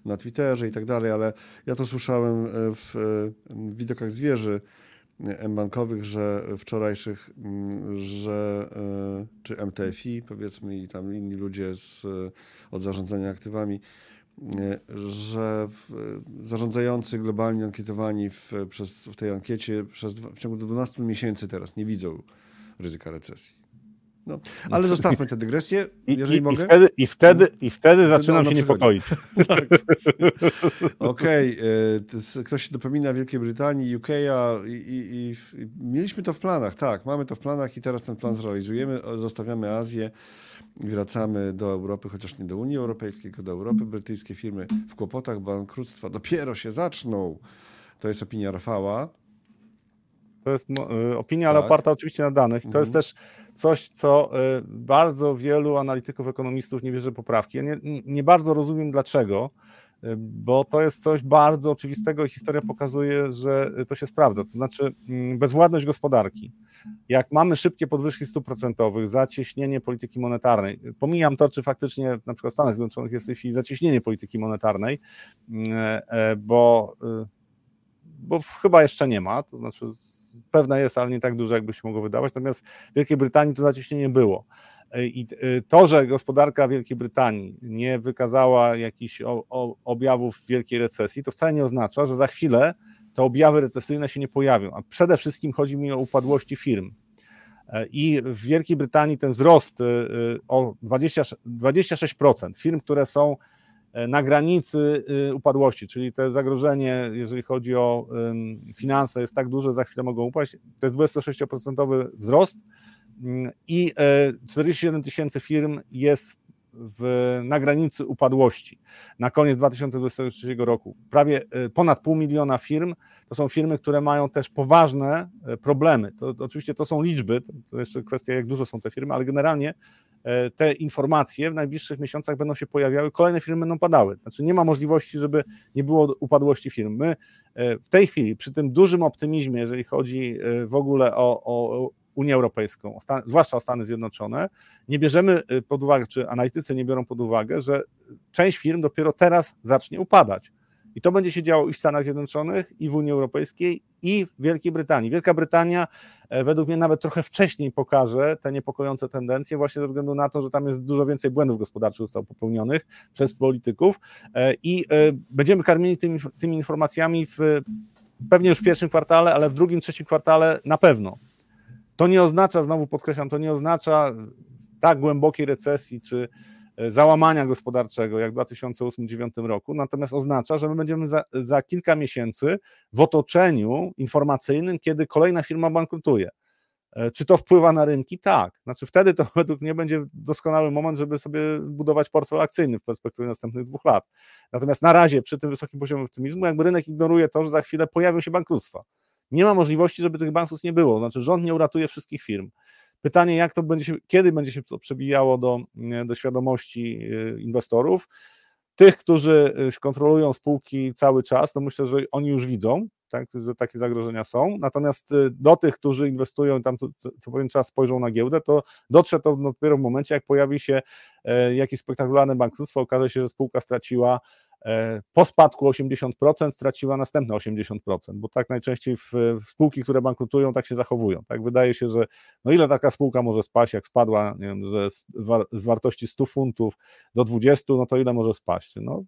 na Twitterze i tak dalej, ale ja to słyszałem w widokach zwierzy M-bankowych, że wczorajszych, mm, że e, czy MTFI powiedzmy i tam inni ludzie z, od zarządzania aktywami, e, że zarządzający globalnie ankietowani w, przez, w tej ankiecie przez, w ciągu 12 miesięcy teraz nie widzą ryzyka recesji. No, ale zostawmy tę dygresję, jeżeli I, mogę. I wtedy, i wtedy, i wtedy zaczynam no, się niepokoić. tak. Okej, okay. ktoś się dopomina Wielkiej Brytanii, UK, i, i, i, mieliśmy to w planach, tak, mamy to w planach i teraz ten plan zrealizujemy, zostawiamy Azję i wracamy do Europy, chociaż nie do Unii Europejskiej, tylko do Europy. Brytyjskie firmy w kłopotach bankructwa dopiero się zaczną. To jest opinia Rafała. To jest opinia, ale tak. oparta oczywiście na danych. To mhm. jest też coś, co bardzo wielu analityków, ekonomistów nie bierze poprawki. Ja nie, nie bardzo rozumiem dlaczego, bo to jest coś bardzo oczywistego i historia pokazuje, że to się sprawdza. To znaczy mm, bezwładność gospodarki. Jak mamy szybkie podwyżki stóp procentowych, zacieśnienie polityki monetarnej, pomijam to, czy faktycznie na przykład w Stanach Zjednoczonych jest w tej chwili zacieśnienie polityki monetarnej, mm, e, bo, y, bo chyba jeszcze nie ma, to znaczy pewne jest, ale nie tak duże, jakby się mogło wydawać, natomiast w Wielkiej Brytanii to zacieśnienie było. I y, to, że gospodarka Wielkiej Brytanii nie wykazała jakichś objawów wielkiej recesji, to wcale nie oznacza, że za chwilę te objawy recesyjne się nie pojawią. A przede wszystkim chodzi mi o upadłości firm. E, I w Wielkiej Brytanii ten wzrost o 20, 26% firm, które są e, na granicy upadłości, czyli to zagrożenie, jeżeli chodzi o finanse, jest tak duże, za chwilę mogą upaść. To jest 26% wzrost i 47 e, tysięcy firm jest w, na granicy upadłości na koniec 2023 roku. Prawie e, ponad pół miliona firm to są firmy, które mają też poważne e, problemy. To, to oczywiście to są liczby, to jeszcze kwestia, jak dużo są te firmy, ale generalnie te informacje w najbliższych miesiącach będą się pojawiały, kolejne firmy będą padały. Znaczy nie ma możliwości, żeby nie było upadłości firm. My w tej chwili, przy tym dużym optymizmie, jeżeli chodzi w ogóle o, o Unię Europejską, zwłaszcza o Stany Zjednoczone, nie bierzemy pod uwagę, czy analitycy nie biorą pod uwagę, że część firm dopiero teraz zacznie upadać. I to będzie się działo i w Stanach Zjednoczonych, i w Unii Europejskiej, i w Wielkiej Brytanii. Wielka Brytania e, według mnie nawet trochę wcześniej pokaże te niepokojące tendencje, właśnie ze względu na to, że tam jest dużo więcej błędów gospodarczych zostało popełnionych przez polityków e, i e, będziemy karmieni tymi, tymi informacjami w, pewnie już w pierwszym kwartale, ale w drugim, trzecim kwartale na pewno. To nie oznacza, znowu podkreślam, to nie oznacza tak głębokiej recesji czy załamania gospodarczego jak w 2008-2009 roku, natomiast oznacza, że my będziemy za, za kilka miesięcy w otoczeniu informacyjnym, kiedy kolejna firma bankrutuje. E, czy to wpływa na rynki? Tak. Znaczy wtedy to według mnie będzie doskonały moment, żeby sobie budować portfel akcyjny w perspektywie następnych dwóch lat. Natomiast na razie przy tym wysokim poziomie optymizmu, jakby rynek ignoruje to, że za chwilę pojawią się bankructwa nie ma możliwości, żeby tych banków nie było. Znaczy, rząd nie uratuje wszystkich firm. Pytanie, jak to będzie się, kiedy będzie się to przebijało do, do świadomości y, inwestorów. Tych, którzy y, kontrolują spółki cały czas, to myślę, że oni już widzą, tak, że takie zagrożenia są. Natomiast do tych, którzy inwestują tam co, co pewien czas spojrzą na giełdę, to dotrze to dopiero w momencie, jak pojawi się e, jakieś spektakularne bankructwo, okaże się, że spółka straciła E, po spadku 80% straciła następne 80%, bo tak najczęściej w, w spółki, które bankrutują, tak się zachowują. Tak wydaje się, że no ile taka spółka może spaść, jak spadła nie wiem, ze, z wartości 100 funtów do 20, no to ile może spaść? No,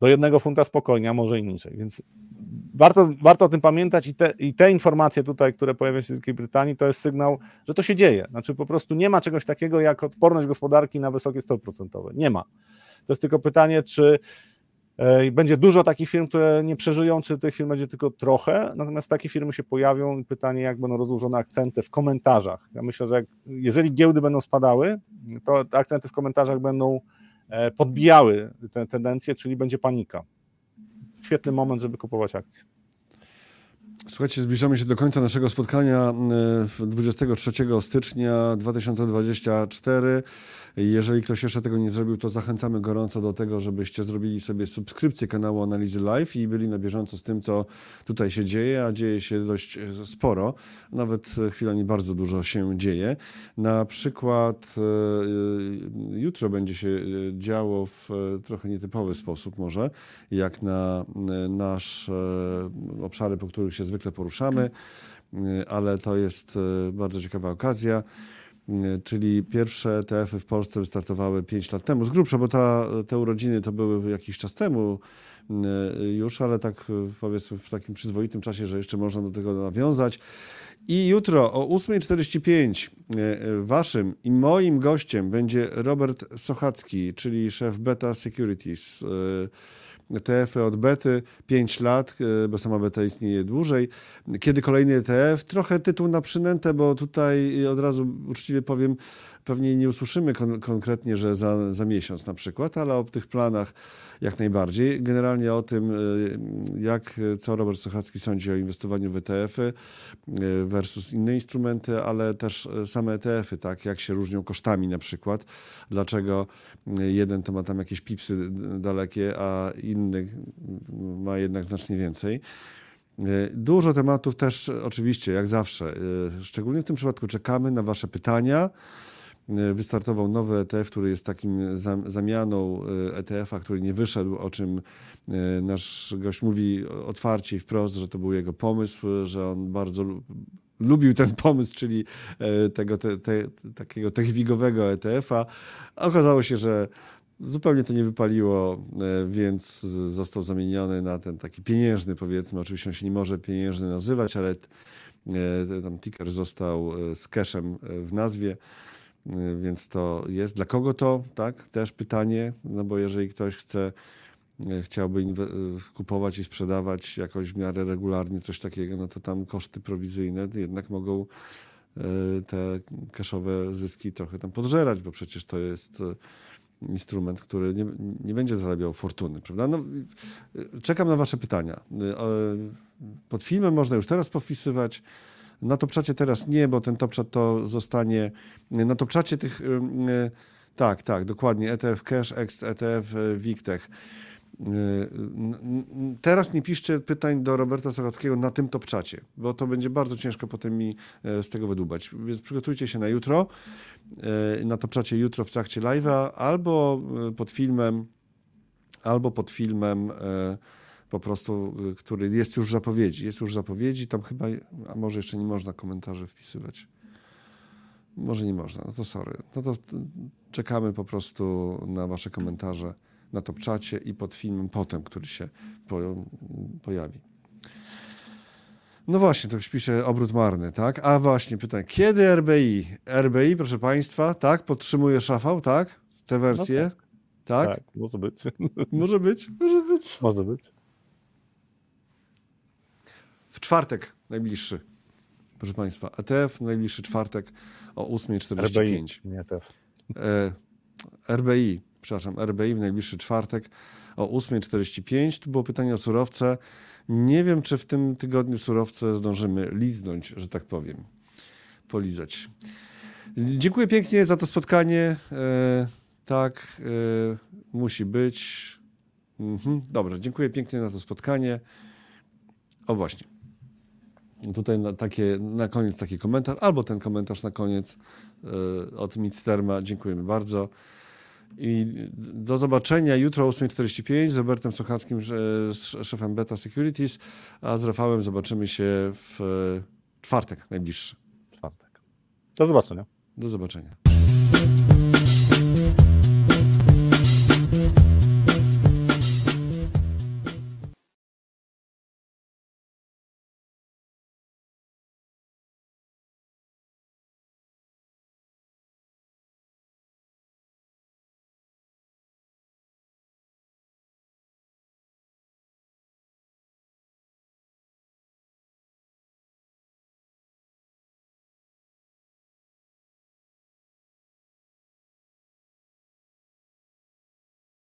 do jednego funta spokojnie, a może i niżej. Więc warto, warto o tym pamiętać i te, i te informacje tutaj, które pojawiają się w Wielkiej Brytanii, to jest sygnał, że to się dzieje. Znaczy po prostu nie ma czegoś takiego jak odporność gospodarki na wysokie stopy procentowe. Nie ma. To jest tylko pytanie, czy e, będzie dużo takich firm, które nie przeżyją, czy tych firm będzie tylko trochę, natomiast takie firmy się pojawią i pytanie, jak będą rozłożone akcenty w komentarzach. Ja myślę, że jak, jeżeli giełdy będą spadały, to akcenty w komentarzach będą e, podbijały te tendencje, czyli będzie panika. Świetny moment, żeby kupować akcje. Słuchajcie, zbliżamy się do końca naszego spotkania 23 e, stycznia 2024. Jeżeli ktoś jeszcze tego nie zrobił, to zachęcamy gorąco do tego, żebyście zrobili sobie subskrypcję kanału Analizy Live i byli na bieżąco z tym, co tutaj się dzieje, a dzieje się dość e, sporo. Nawet chwilami bardzo dużo się dzieje. Na przykład e, jutro będzie się działo w trochę nietypowy sposób może, jak na nasz obszary, po których się zwykle poruszamy, ale to jest e, bardzo ciekawa okazja. E, czyli pierwsze ETF-y w Polsce wystartowały 5 lat temu, z grubsza, bo ta, te urodziny to były jakiś czas temu e, już, ale tak powiedzmy w takim przyzwoitym czasie, że jeszcze można do tego nawiązać. I jutro o 8.45 waszym i moim gościem będzie Robert Sochacki, czyli szef Beta Securities ETF-y od bety 5 lat, e, bo sama beta istnieje dłużej. Kiedy kolejny ETF? Trochę tytuł na przynętę, bo tutaj od razu uczciwie powiem, pewnie nie usłyszymy kon konkretnie, że za, za miesiąc na przykład, ale o tych planach jak najbardziej. Generalnie o tym, jak co Robert Sochacki sądzi o inwestowaniu w ETF-y versus inne instrumenty, ale też same ETF-y, tak, jak się różnią kosztami na przykład, dlaczego jeden to ma tam jakieś pipsy dalekie, a inny ma jednak znacznie więcej. Dużo tematów też oczywiście, jak zawsze, szczególnie w tym przypadku czekamy na Wasze pytania. Wystartował nowy ETF, który jest takim zamianą ETF-a, który nie wyszedł, o czym nasz gość mówi otwarcie i wprost, że to był jego pomysł, że on bardzo lubił ten pomysł, czyli tego te, te, takiego techwigowego ETF-a. Okazało się, że Zupełnie to nie wypaliło, więc został zamieniony na ten taki pieniężny, powiedzmy. Oczywiście on się nie może pieniężny nazywać, ale tam ticker został z cashem w nazwie, więc to jest. Dla kogo to? Tak, też pytanie, no bo jeżeli ktoś chce, chciałby kupować i sprzedawać jakoś w miarę regularnie coś takiego, no to tam koszty prowizyjne jednak mogą te cashowe zyski trochę tam podżerać, bo przecież to jest instrument, który nie, nie będzie zarabiał fortuny, prawda? No, czekam na wasze pytania. Pod filmem można już teraz powpisywać. Na topczacie teraz nie, bo ten topczat to zostanie... Na topczacie tych... Tak, tak, dokładnie. ETF Cash, ETF Wictech. Teraz nie piszcie pytań do Roberta Sochackiego na tym topczacie, bo to będzie bardzo ciężko potem mi z tego wydubać. Więc przygotujcie się na jutro, na topczacie jutro w trakcie live'a, albo pod filmem, albo pod filmem po prostu, który jest już zapowiedzi. Jest już zapowiedzi, tam chyba, a może jeszcze nie można komentarzy wpisywać. Może nie można, no to sorry. No to czekamy po prostu na wasze komentarze na topczacie i pod filmem potem, który się pojawi. No właśnie, to ktoś pisze obrót marny, tak? A właśnie, pytanie, kiedy RBI? RBI, proszę Państwa, tak? Podtrzymuje szafał, tak? Te wersje? No tak. tak. tak, może być. Może być, może być. Może być. W czwartek najbliższy, proszę Państwa, ETF najbliższy czwartek o 8.45. RBI, ETF. E, RBI, przepraszam, RBI w najbliższy czwartek o 8.45. Tu było pytanie o surowce. Nie wiem, czy w tym tygodniu surowce zdążymy liznąć, że tak powiem, polizać. Dziękuję pięknie za to spotkanie. E, tak, e, musi być. Mhm, dobrze, dziękuję pięknie za to spotkanie. O właśnie. Tutaj na, takie, na koniec taki komentarz, albo ten komentarz na koniec e, od Midterma. Dziękujemy bardzo. I do zobaczenia jutro o 8.45 z Robertem Sochackim, szefem Beta Securities, a z Rafałem zobaczymy się w czwartek najbliższy. Czwartek. Do zobaczenia. Do zobaczenia.